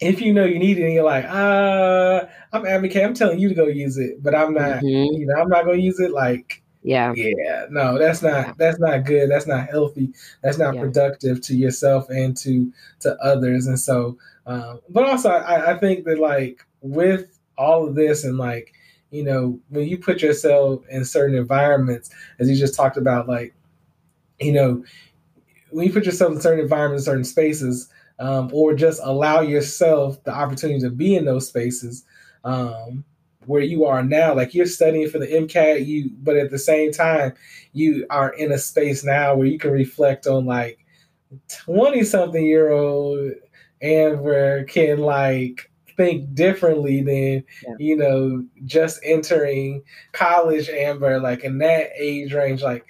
if you know you need it and you're like, uh, I'm advocating, I'm telling you to go use it, but I'm not, mm-hmm. you know, I'm not gonna use it. Like, yeah, yeah, no, that's not yeah. that's not good. That's not healthy. That's not yeah. productive to yourself and to to others. And so, um, but also, I, I think that like with all of this and like you know when you put yourself in certain environments, as you just talked about, like you know when you put yourself in certain environments, certain spaces um, or just allow yourself the opportunity to be in those spaces um, where you are now. Like you're studying for the MCAT, you, but at the same time, you are in a space now where you can reflect on like 20 something year old Amber can like think differently than yeah. you know just entering college Amber like in that age range like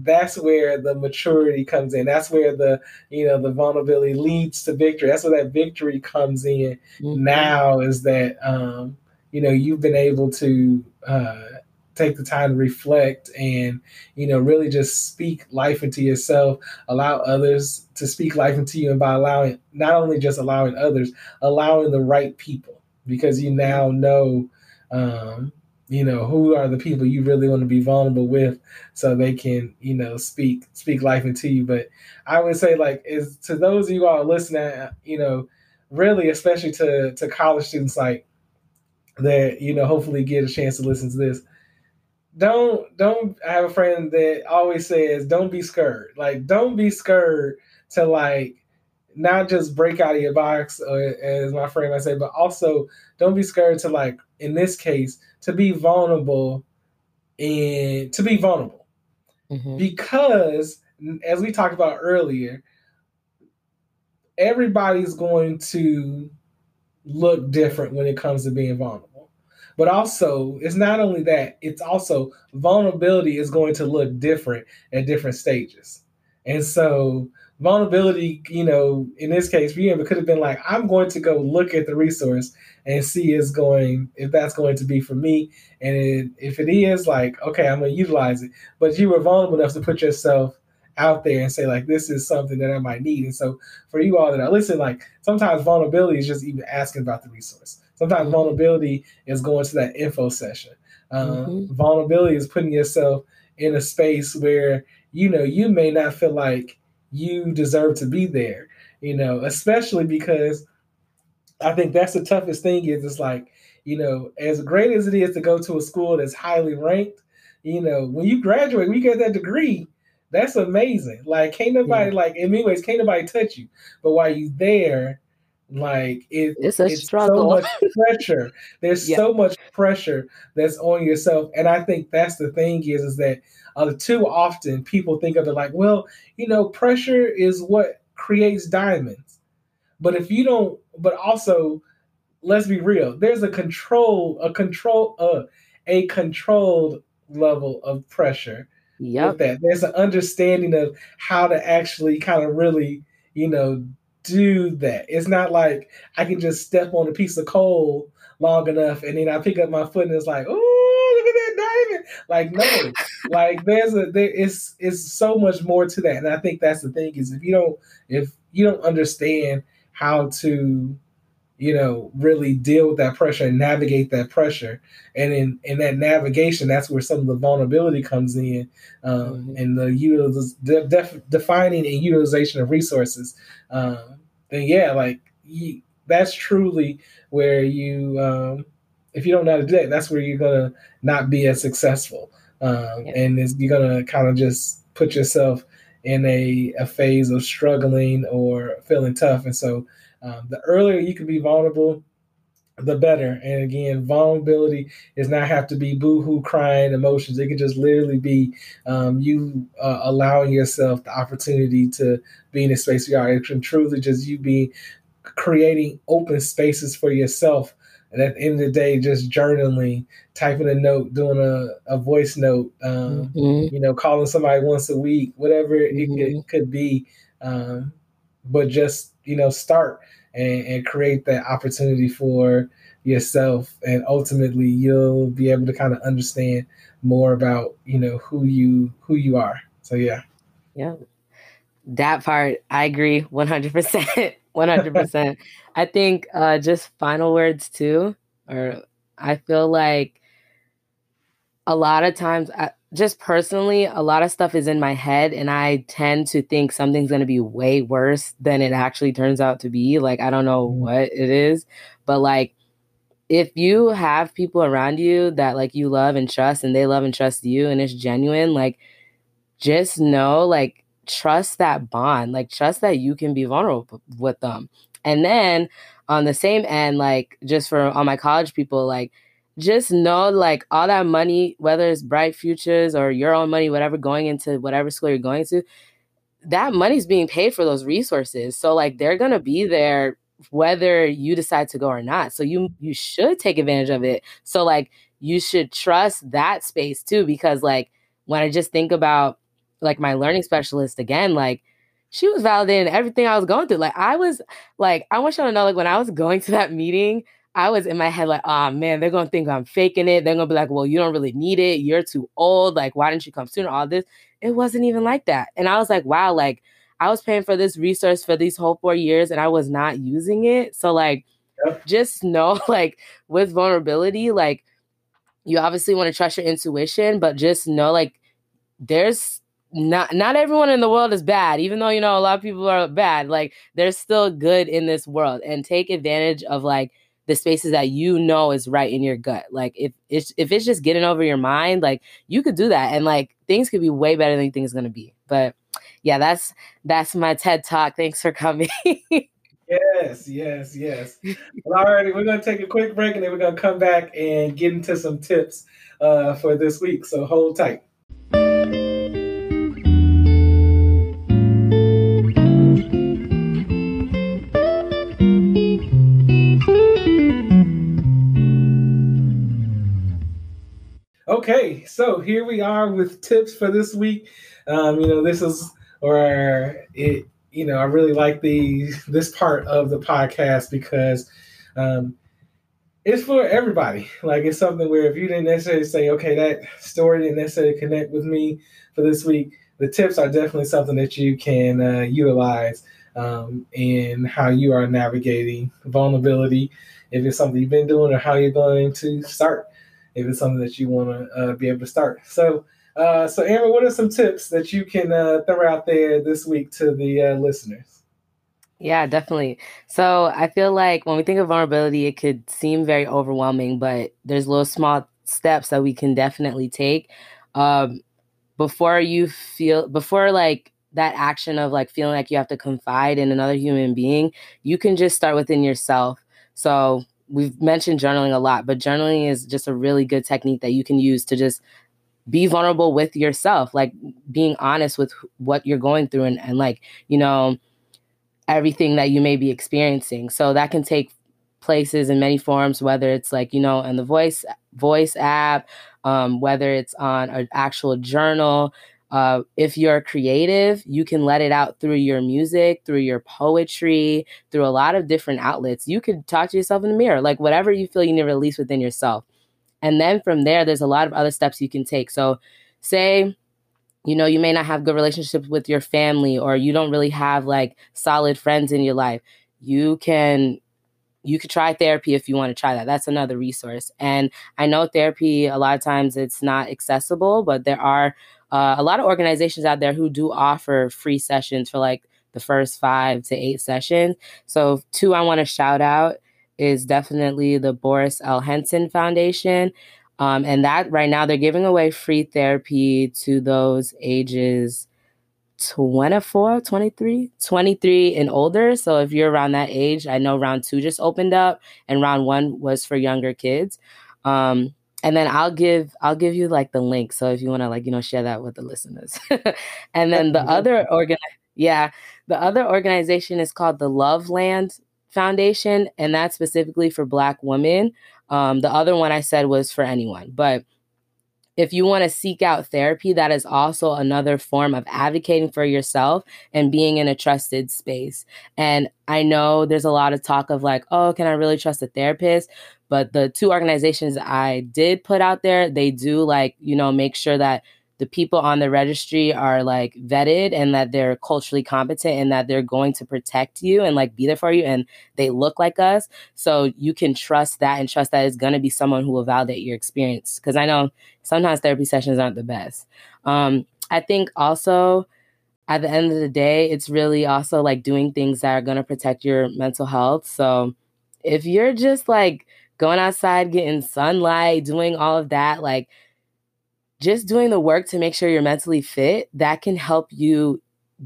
that's where the maturity comes in. That's where the you know the vulnerability leads to victory. That's where that victory comes in. Mm-hmm. Now is that um, you know you've been able to uh, take the time to reflect and you know really just speak life into yourself. Allow others to speak life into you, and by allowing not only just allowing others, allowing the right people because you now know. Um, you know who are the people you really want to be vulnerable with so they can you know speak speak life into you. But i would say like is to those of you all listening uh, you know really especially to to college students like that you know hopefully get a chance to listen to this don't don't i have a friend that always says don't be scared. Like don't be scared to like not just break out of your box or, as my friend I say but also don't be scared to like in this case to be vulnerable and to be vulnerable. Mm-hmm. because as we talked about earlier everybody's going to look different when it comes to being vulnerable. But also it's not only that it's also vulnerability is going to look different at different stages. And so vulnerability, you know, in this case for you, it could have been like, I'm going to go look at the resource and see is going if that's going to be for me. And it, if it is, like, okay, I'm gonna utilize it. But you were vulnerable enough to put yourself out there and say like this is something that I might need. And so for you all that are listening, like sometimes vulnerability is just even asking about the resource. Sometimes mm-hmm. vulnerability is going to that info session. Um, mm-hmm. Vulnerability is putting yourself in a space where you know you may not feel like you deserve to be there, you know, especially because I think that's the toughest thing is it's like, you know, as great as it is to go to a school that's highly ranked, you know, when you graduate, when you get that degree, that's amazing. Like, can't nobody, yeah. like, in many ways, can't nobody touch you. But while you're there, like it, it's a it's struggle. So much (laughs) pressure. There's yeah. so much pressure that's on yourself, and I think that's the thing is is that uh, too often people think of it like, well, you know, pressure is what creates diamonds. But if you don't, but also, let's be real, there's a control, a control, uh, a controlled level of pressure. Yeah. That there's an understanding of how to actually kind of really, you know, do that. It's not like I can just step on a piece of coal long enough and then I pick up my foot and it's like, oh, look at that diamond. Like, no, (laughs) like there's a there is is so much more to that. And I think that's the thing is if you don't if you don't understand how to you know, really deal with that pressure and navigate that pressure. And in, in that navigation, that's where some of the vulnerability comes in um, mm-hmm. and the utiliz- de- def- defining and utilization of resources. Um, then, yeah, like you, that's truly where you, um, if you don't know how to do that, that's where you're going to not be as successful. Um, yeah. And you're going to kind of just put yourself in a, a phase of struggling or feeling tough. And so, um, the earlier you can be vulnerable, the better. And again, vulnerability does not have to be boohoo crying emotions. It can just literally be um, you uh, allowing yourself the opportunity to be in a space you are. It can truly just you be creating open spaces for yourself. And at the end of the day, just journaling, typing a note, doing a, a voice note, um, mm-hmm. you know, calling somebody once a week, whatever mm-hmm. it, could, it could be. Um, but just, you know, start and, and create that opportunity for yourself. And ultimately you'll be able to kind of understand more about you know who you who you are. So yeah. Yeah. That part i agree 100% 100% (laughs) i think uh just final words too or i feel like a lot of times I, just personally, a lot of stuff is in my head, and I tend to think something's going to be way worse than it actually turns out to be. Like, I don't know mm-hmm. what it is, but like, if you have people around you that like you love and trust, and they love and trust you, and it's genuine, like, just know, like, trust that bond, like, trust that you can be vulnerable with them. And then on the same end, like, just for all my college people, like, just know like all that money, whether it's Bright Futures or your own money, whatever, going into whatever school you're going to, that money's being paid for those resources. So like they're gonna be there whether you decide to go or not. So you you should take advantage of it. So like you should trust that space too, because like when I just think about like my learning specialist again, like she was validating everything I was going through. Like I was like, I want y'all to know, like when I was going to that meeting, I was in my head like, oh man, they're gonna think I'm faking it. They're gonna be like, well, you don't really need it. You're too old. Like, why didn't you come sooner? All this. It wasn't even like that. And I was like, wow, like I was paying for this resource for these whole four years and I was not using it. So like yep. just know (laughs) like with vulnerability, like you obviously want to trust your intuition, but just know like there's not not everyone in the world is bad even though you know a lot of people are bad like there's still good in this world and take advantage of like the spaces that you know is right in your gut. Like if it's if it's just getting over your mind, like you could do that and like things could be way better than you think it's gonna be. But yeah, that's that's my TED talk. Thanks for coming. (laughs) yes, yes, yes. Well, all righty, we're gonna take a quick break and then we're gonna come back and get into some tips uh, for this week. So hold tight. Okay, so here we are with tips for this week. Um, you know, this is or it. You know, I really like the this part of the podcast because um, it's for everybody. Like it's something where if you didn't necessarily say, okay, that story didn't necessarily connect with me for this week, the tips are definitely something that you can uh, utilize um, in how you are navigating vulnerability. If it's something you've been doing or how you're going to start if it's something that you want to uh, be able to start. So, uh, so Aaron, what are some tips that you can uh, throw out there this week to the uh, listeners? Yeah, definitely. So I feel like when we think of vulnerability, it could seem very overwhelming, but there's little small steps that we can definitely take um, before you feel before like that action of like feeling like you have to confide in another human being. You can just start within yourself. So we've mentioned journaling a lot, but journaling is just a really good technique that you can use to just be vulnerable with yourself, like being honest with what you're going through and, and like, you know, everything that you may be experiencing. So that can take places in many forms, whether it's like, you know, in the voice voice app, um, whether it's on an actual journal, uh, if you're creative, you can let it out through your music, through your poetry, through a lot of different outlets. You could talk to yourself in the mirror, like whatever you feel you need to release within yourself. And then from there, there's a lot of other steps you can take. So, say, you know, you may not have good relationships with your family, or you don't really have like solid friends in your life. You can you could try therapy if you want to try that. That's another resource. And I know therapy, a lot of times it's not accessible, but there are uh, a lot of organizations out there who do offer free sessions for like the first five to eight sessions. So, two I want to shout out is definitely the Boris L. Henson Foundation. Um, and that right now they're giving away free therapy to those ages 24, 23, 23 and older. So if you're around that age, I know round two just opened up and round one was for younger kids. Um, and then I'll give I'll give you like the link. So if you want to like, you know, share that with the listeners. (laughs) and then the other organ yeah, the other organization is called the Loveland Foundation, and that's specifically for Black women. Um, the other one I said was for anyone, but if you want to seek out therapy, that is also another form of advocating for yourself and being in a trusted space. And I know there's a lot of talk of like, oh, can I really trust a therapist? But the two organizations I did put out there, they do like, you know, make sure that the people on the registry are like vetted and that they're culturally competent and that they're going to protect you and like be there for you and they look like us. So you can trust that and trust that it's going to be someone who will validate your experience. Because I know sometimes therapy sessions aren't the best. Um, I think also at the end of the day, it's really also like doing things that are going to protect your mental health. So if you're just like going outside, getting sunlight, doing all of that, like just doing the work to make sure you're mentally fit, that can help you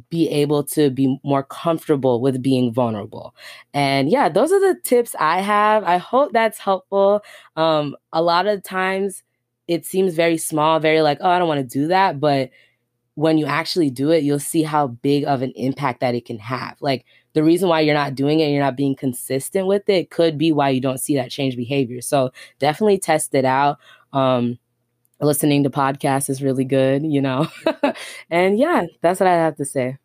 be able to be more comfortable with being vulnerable. And yeah, those are the tips I have. I hope that's helpful. Um, a lot of times it seems very small, very like, oh, I don't want to do that. But when you actually do it, you'll see how big of an impact that it can have. Like the reason why you're not doing it, you're not being consistent with it, could be why you don't see that change behavior. So definitely test it out. Um, listening to podcasts is really good, you know. (laughs) and yeah, that's what I have to say.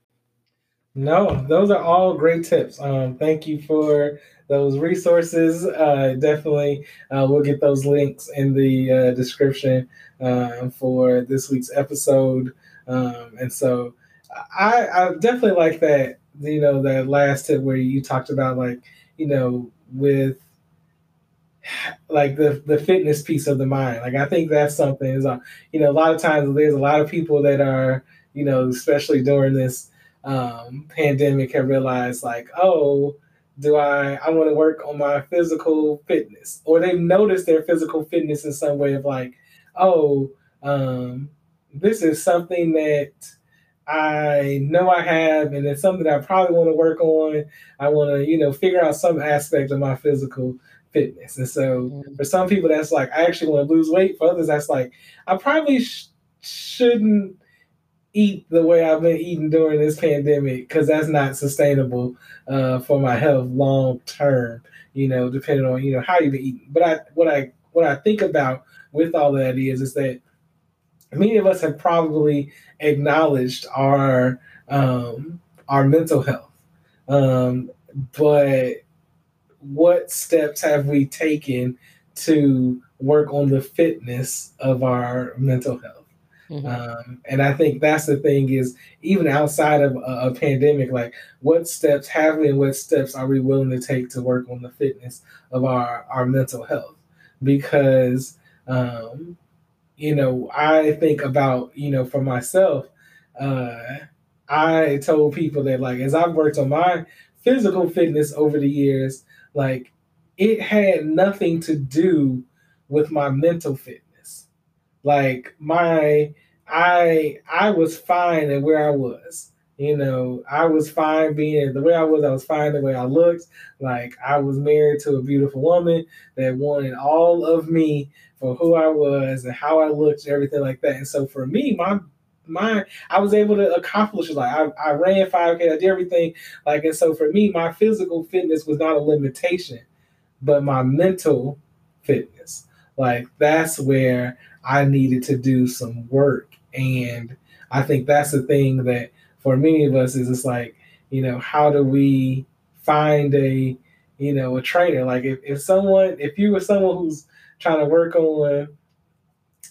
No, those are all great tips. Um, thank you for those resources. Uh, definitely, uh, we'll get those links in the uh, description uh, for this week's episode. Um, and so, I, I definitely like that. You know, that last tip where you talked about like, you know, with like the the fitness piece of the mind. Like I think that's something is uh, you know a lot of times there's a lot of people that are you know especially during this um, pandemic have realized like oh do I I want to work on my physical fitness or they've noticed their physical fitness in some way of like oh um, this is something that I know I have and it's something that I probably want to work on. I want to you know figure out some aspect of my physical fitness. And so mm-hmm. for some people, that's like, I actually want to lose weight. For others, that's like, I probably sh- shouldn't eat the way I've been eating during this pandemic because that's not sustainable uh, for my health long term. You know, depending on you know how you've been eating. But I what I what I think about with all that is is that many of us have probably acknowledged our um, our mental health, um, but what steps have we taken to work on the fitness of our mental health? Mm-hmm. Um, and I think that's the thing is even outside of a, a, pandemic, like what steps have we and what steps are we willing to take to work on the fitness of our, our mental health? Because, um, you know, I think about, you know, for myself, uh, I told people that like, as I've worked on my physical fitness over the years, like it had nothing to do with my mental fitness. Like my I I was fine at where I was. You know, I was fine being the way I was. I was fine the way I looked. Like I was married to a beautiful woman that wanted all of me for who I was and how I looked and everything like that. And so for me, my my I was able to accomplish like I, I ran 5k, I did everything. Like and so for me, my physical fitness was not a limitation, but my mental fitness. Like that's where I needed to do some work. And I think that's the thing that for many of us is it's like, you know, how do we find a, you know, a trainer? Like if, if someone, if you were someone who's trying to work on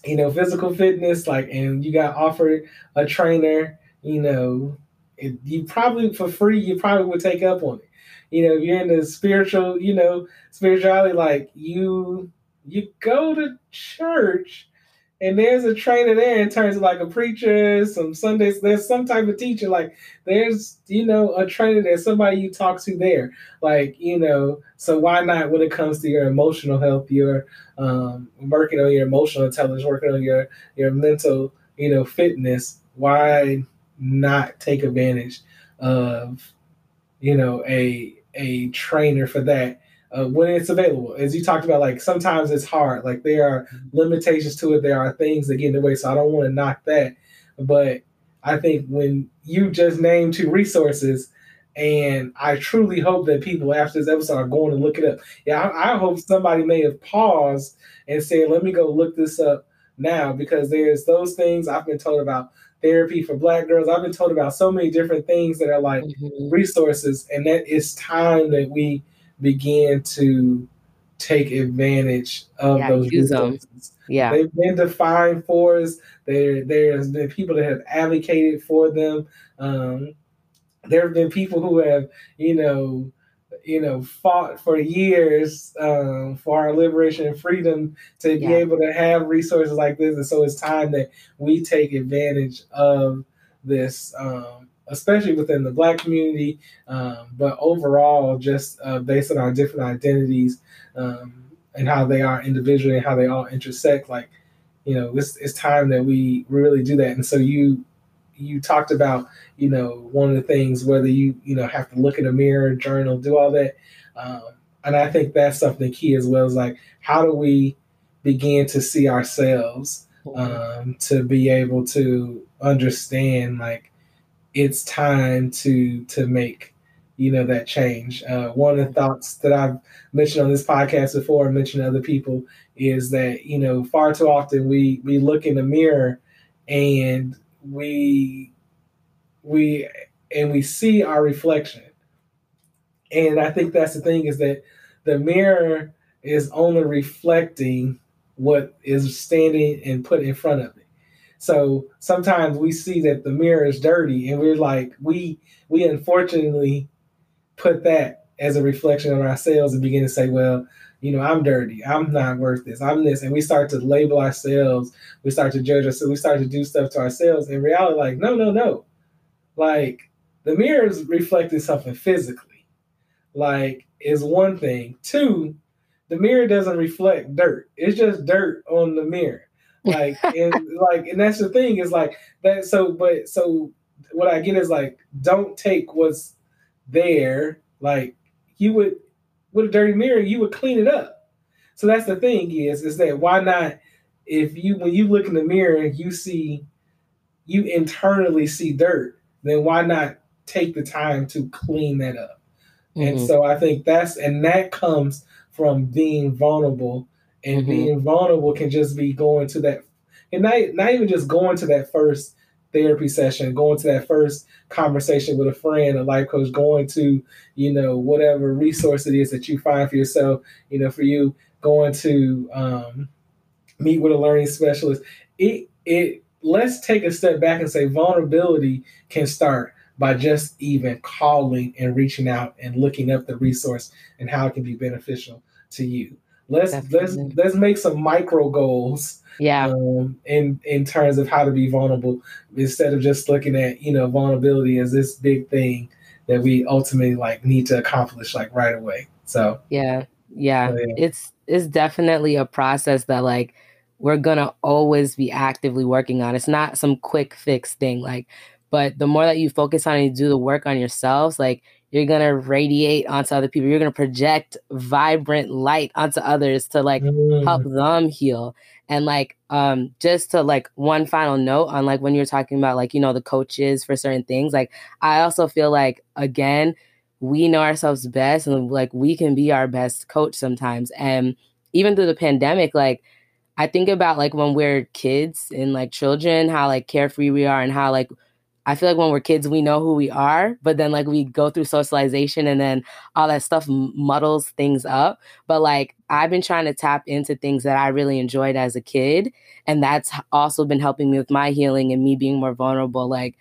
you know, physical fitness, like, and you got offered a trainer, you know, it, you probably for free, you probably would take up on it. you know, if you're into spiritual, you know, spirituality, like you you go to church and there's a trainer there in terms of like a preacher, some Sundays, there's some type of teacher. Like there's, you know, a trainer, there's somebody you talk to there. Like, you know, so why not when it comes to your emotional health, your um, working on your emotional intelligence, working on your your mental, you know, fitness, why not take advantage of, you know, a a trainer for that uh, when it's available. As you talked about, like sometimes it's hard. Like there are limitations to it. There are things that get in the way. So I don't want to knock that. But I think when you just name two resources, and I truly hope that people after this episode are going to look it up. Yeah, I, I hope somebody may have paused and said, "Let me go look this up now," because there's those things I've been told about therapy for Black girls. I've been told about so many different things that are like mm-hmm. resources, and that it's time that we begin to take advantage of yeah, those resources. Yeah, they've been defined for us. There, there's been people that have advocated for them. Um, there have been people who have, you know, you know, fought for years um, for our liberation and freedom to yeah. be able to have resources like this. And so it's time that we take advantage of this um, especially within the black community, um, but overall, just uh, based on our different identities um, and how they are individually and how they all intersect. Like, you know, it's, it's time that we really do that. And so you you talked about, you know, one of the things whether you you know have to look in a mirror, journal, do all that. Um, and I think that's something key as well. Is like, how do we begin to see ourselves um, to be able to understand like it's time to to make you know that change. Uh, one of the thoughts that I've mentioned on this podcast before, and mentioned to other people, is that you know far too often we we look in the mirror and we we and we see our reflection, and I think that's the thing is that the mirror is only reflecting what is standing and put in front of it. So sometimes we see that the mirror is dirty, and we're like, we we unfortunately put that as a reflection on ourselves and begin to say, well, you know, I'm dirty, I'm not worth this, I'm this, and we start to label ourselves, we start to judge ourselves, we start to do stuff to ourselves. In reality, like, no, no, no, like the mirror is reflecting something physically, like is one thing. Two, the mirror doesn't reflect dirt; it's just dirt on the mirror like and like and that's the thing is like that so but so what i get is like don't take what's there like you would with a dirty mirror you would clean it up so that's the thing is is that why not if you when you look in the mirror you see you internally see dirt then why not take the time to clean that up mm-hmm. and so i think that's and that comes from being vulnerable and mm-hmm. being vulnerable can just be going to that and not, not even just going to that first therapy session, going to that first conversation with a friend, a life coach, going to, you know, whatever resource it is that you find for yourself, you know, for you, going to um, meet with a learning specialist. It it let's take a step back and say vulnerability can start by just even calling and reaching out and looking up the resource and how it can be beneficial to you. Let's let's let's make some micro goals. Yeah. Um, in in terms of how to be vulnerable, instead of just looking at you know vulnerability as this big thing that we ultimately like need to accomplish like right away. So yeah, yeah, so, yeah. it's it's definitely a process that like we're gonna always be actively working on. It's not some quick fix thing, like, but the more that you focus on and you do the work on yourselves, like you're gonna radiate onto other people. You're gonna project vibrant light onto others to like mm. help them heal. And like um just to like one final note on like when you're talking about like you know the coaches for certain things like i also feel like again we know ourselves best and like we can be our best coach sometimes. And even through the pandemic like i think about like when we're kids and like children how like carefree we are and how like I feel like when we're kids, we know who we are, but then like we go through socialization and then all that stuff muddles things up. But like I've been trying to tap into things that I really enjoyed as a kid. And that's also been helping me with my healing and me being more vulnerable. Like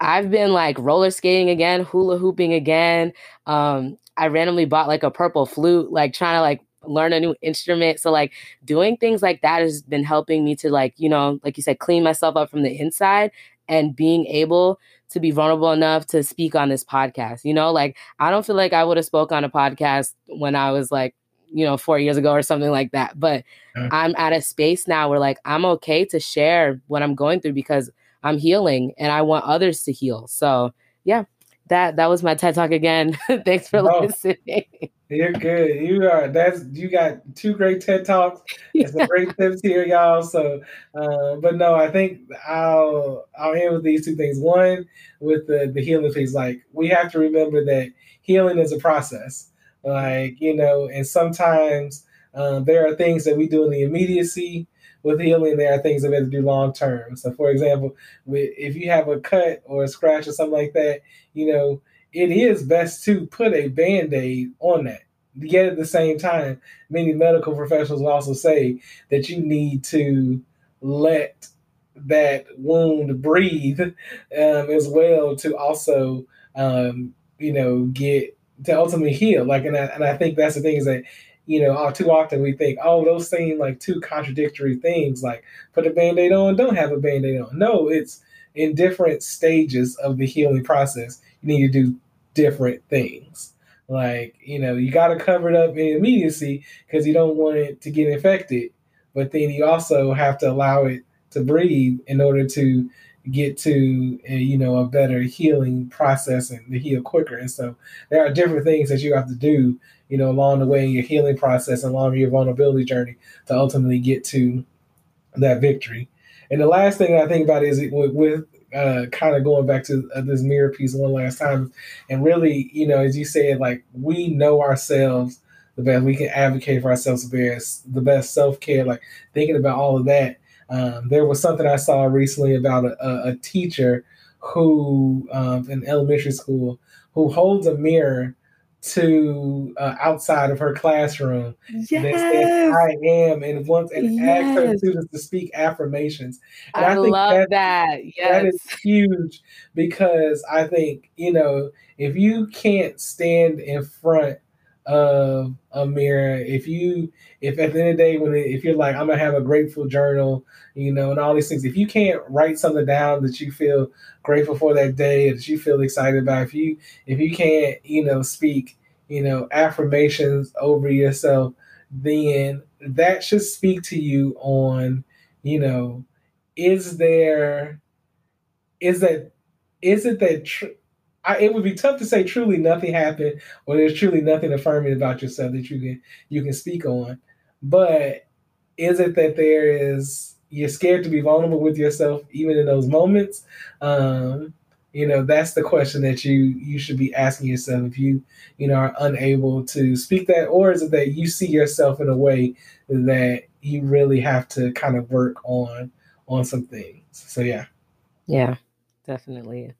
I've been like roller skating again, hula hooping again. Um, I randomly bought like a purple flute, like trying to like learn a new instrument. So like doing things like that has been helping me to like, you know, like you said, clean myself up from the inside and being able to be vulnerable enough to speak on this podcast. You know, like I don't feel like I would have spoke on a podcast when I was like, you know, four years ago or something like that. But yeah. I'm at a space now where like I'm okay to share what I'm going through because I'm healing and I want others to heal. So yeah, that that was my TED talk again. (laughs) Thanks for listening. You're good. You are that's you got two great TED talks. It's a great (laughs) tips here, y'all. So, uh, but no, I think I'll I'll end with these two things. One, with the the healing piece, like we have to remember that healing is a process. Like you know, and sometimes um, there are things that we do in the immediacy with healing, there are things that we have to do long term. So, for example, if you have a cut or a scratch or something like that, you know, it is best to put a band aid on that. Yet at the same time, many medical professionals will also say that you need to let that wound breathe um, as well to also, um, you know, get to ultimately heal. Like, and I, and I think that's the thing is that you know, all too often we think, oh, those seem like two contradictory things, like put a band aid on, don't have a band aid on. No, it's in different stages of the healing process. You need to do different things. Like, you know, you got to cover it up in immediacy because you don't want it to get infected. But then you also have to allow it to breathe in order to get to a, you know a better healing process and to heal quicker and so there are different things that you have to do you know, along the way in your healing process, and along your vulnerability journey to ultimately get to that victory. And the last thing I think about is with, with uh, kind of going back to uh, this mirror piece one last time, and really, you know, as you said, like we know ourselves the best, we can advocate for ourselves the best, the best self care. Like thinking about all of that. Um, there was something I saw recently about a, a teacher who um, in elementary school who holds a mirror to uh, outside of her classroom yes. that says I am and wants and yes. asks her students to speak affirmations. And I, I think love that, that. Yes. That is huge because I think, you know, if you can't stand in front Um, of a mirror, if you if at the end of the day when it, if you're like, I'm gonna have a grateful journal, you know, and all these things, if you can't write something down that you feel grateful for that day that you feel excited about if you if you can't you know speak you know affirmations over yourself then that should speak to you on you know is there is that is it that tr- I, it would be tough to say truly nothing happened or there's truly nothing affirming about yourself that you can you can speak on. But is it that there is you're scared to be vulnerable with yourself even in those moments? Um, you know that's the question that you you should be asking yourself if you you know are unable to speak that or is it that you see yourself in a way that you really have to kind of work on on some things? So yeah. Yeah definitely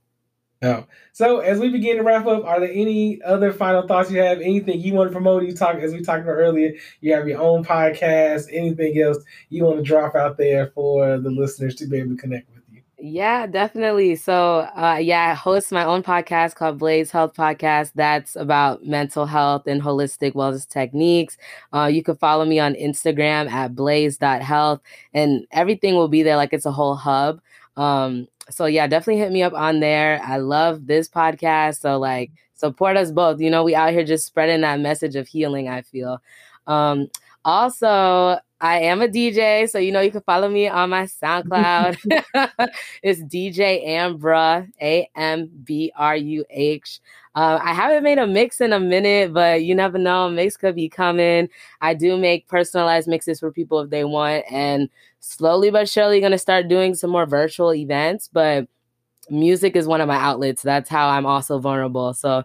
no. So as we begin to wrap up, are there any other final thoughts you have? Anything you want to promote? You talk as we talked about earlier. You have your own podcast. Anything else you want to drop out there for the listeners to be able to connect with you? Yeah, definitely. So, uh, yeah, I host my own podcast called Blaze Health Podcast. That's about mental health and holistic wellness techniques. Uh, you can follow me on Instagram at blaze.health, and everything will be there like it's a whole hub. Um, so yeah, definitely hit me up on there. I love this podcast. So like support us both. You know, we out here just spreading that message of healing, I feel. Um also I am a DJ, so you know you can follow me on my SoundCloud. (laughs) (laughs) it's DJ Ambruh, A M B R U H. Uh, I haven't made a mix in a minute, but you never know. Mix could be coming. I do make personalized mixes for people if they want, and slowly but surely going to start doing some more virtual events. But music is one of my outlets. That's how I'm also vulnerable. So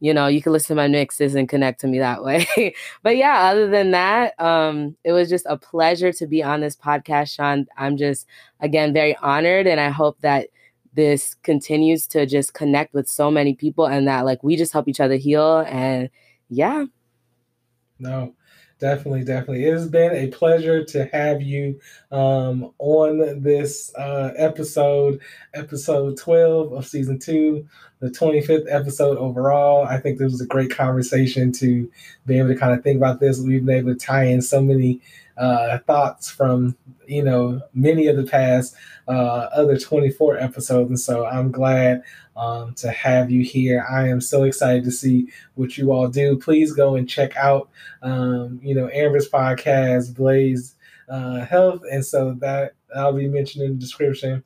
you know, you can listen to my mixes and connect to me that way. (laughs) but yeah, other than that, um, it was just a pleasure to be on this podcast, Sean. I'm just, again, very honored. And I hope that this continues to just connect with so many people and that like we just help each other heal. And yeah. No, Definitely, definitely. It has been a pleasure to have you um, on this uh, episode, episode 12 of season two, the 25th episode overall. I think this was a great conversation to be able to kind of think about this. We've been able to tie in so many uh, thoughts from, you know, many of the past uh, other 24 episodes. And so I'm glad um, to have you here. I am so excited to see what you all do. Please go and check out, um, you know, Amber's podcast, Blaze uh, Health. And so that I'll be mentioned in the description.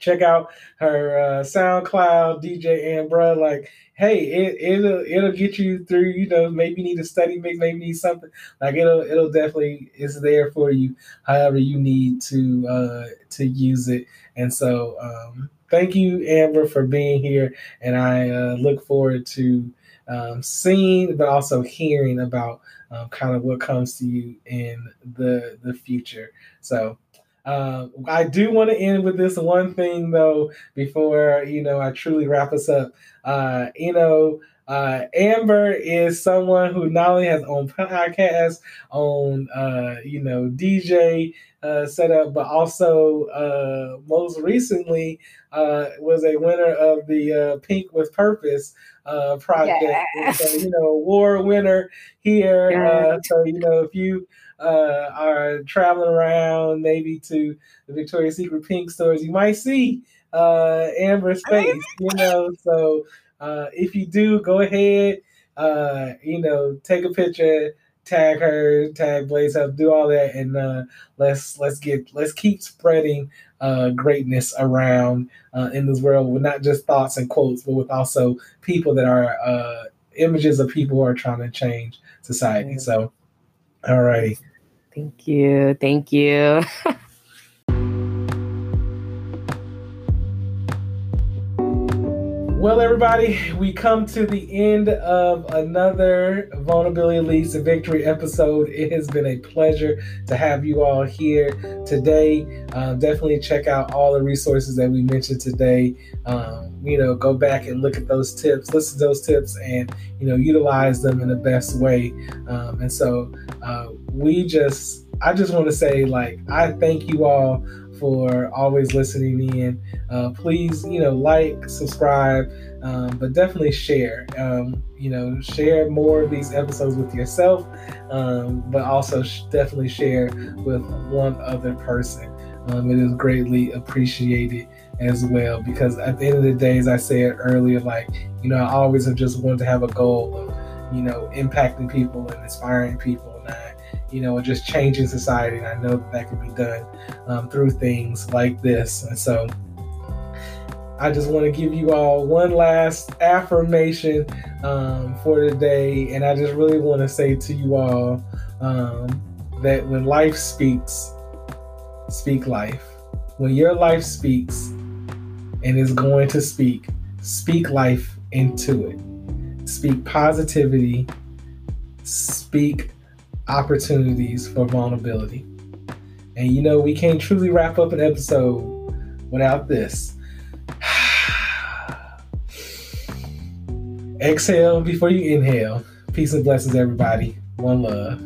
Check out her uh, SoundCloud, DJ Ambruh. Like, hey, it, it'll it'll get you through. You know, maybe need a study mix, maybe need something. Like it'll it'll definitely it's there for you. However, you need to uh, to use it. And so, um, thank you, Amber, for being here. And I uh, look forward to um, seeing, but also hearing about um, kind of what comes to you in the the future. So. Uh, I do want to end with this one thing though before you know I truly wrap us up. Uh, you know, uh, Amber is someone who not only has own podcast, on uh, you know DJ uh, setup, but also uh, most recently uh, was a winner of the uh, Pink with Purpose uh, project. So, you know, award winner here. Uh, so you know, if you uh, are traveling around, maybe to the Victoria's Secret Pink stores, you might see uh, Amber's face. You know, so uh, if you do, go ahead. Uh, you know, take a picture, tag her, tag Blaze up, do all that, and uh, let's let's get let's keep spreading uh, greatness around uh, in this world with not just thoughts and quotes, but with also people that are uh, images of people who are trying to change society. So, all righty. Thank you. Thank you. (laughs) Well, everybody, we come to the end of another Vulnerability Leads to Victory episode. It has been a pleasure to have you all here today. Um, definitely check out all the resources that we mentioned today. Um, you know, go back and look at those tips, listen to those tips, and you know, utilize them in the best way. Um, and so, uh, we just, I just want to say, like, I thank you all for always listening in. Uh, please, you know, like, subscribe, um, but definitely share. Um, you know, share more of these episodes with yourself, um, but also sh- definitely share with one other person. Um, it is greatly appreciated as well because at the end of the day, as I said earlier, like, you know, I always have just wanted to have a goal of, you know, impacting people and inspiring people. You know, just changing society. And I know that that can be done um, through things like this. And so I just want to give you all one last affirmation um, for today. And I just really want to say to you all um, that when life speaks, speak life. When your life speaks and is going to speak, speak life into it. Speak positivity, speak opportunities for vulnerability. And you know, we can't truly wrap up an episode without this. (sighs) Exhale before you inhale. Peace and blessings, everybody. One love.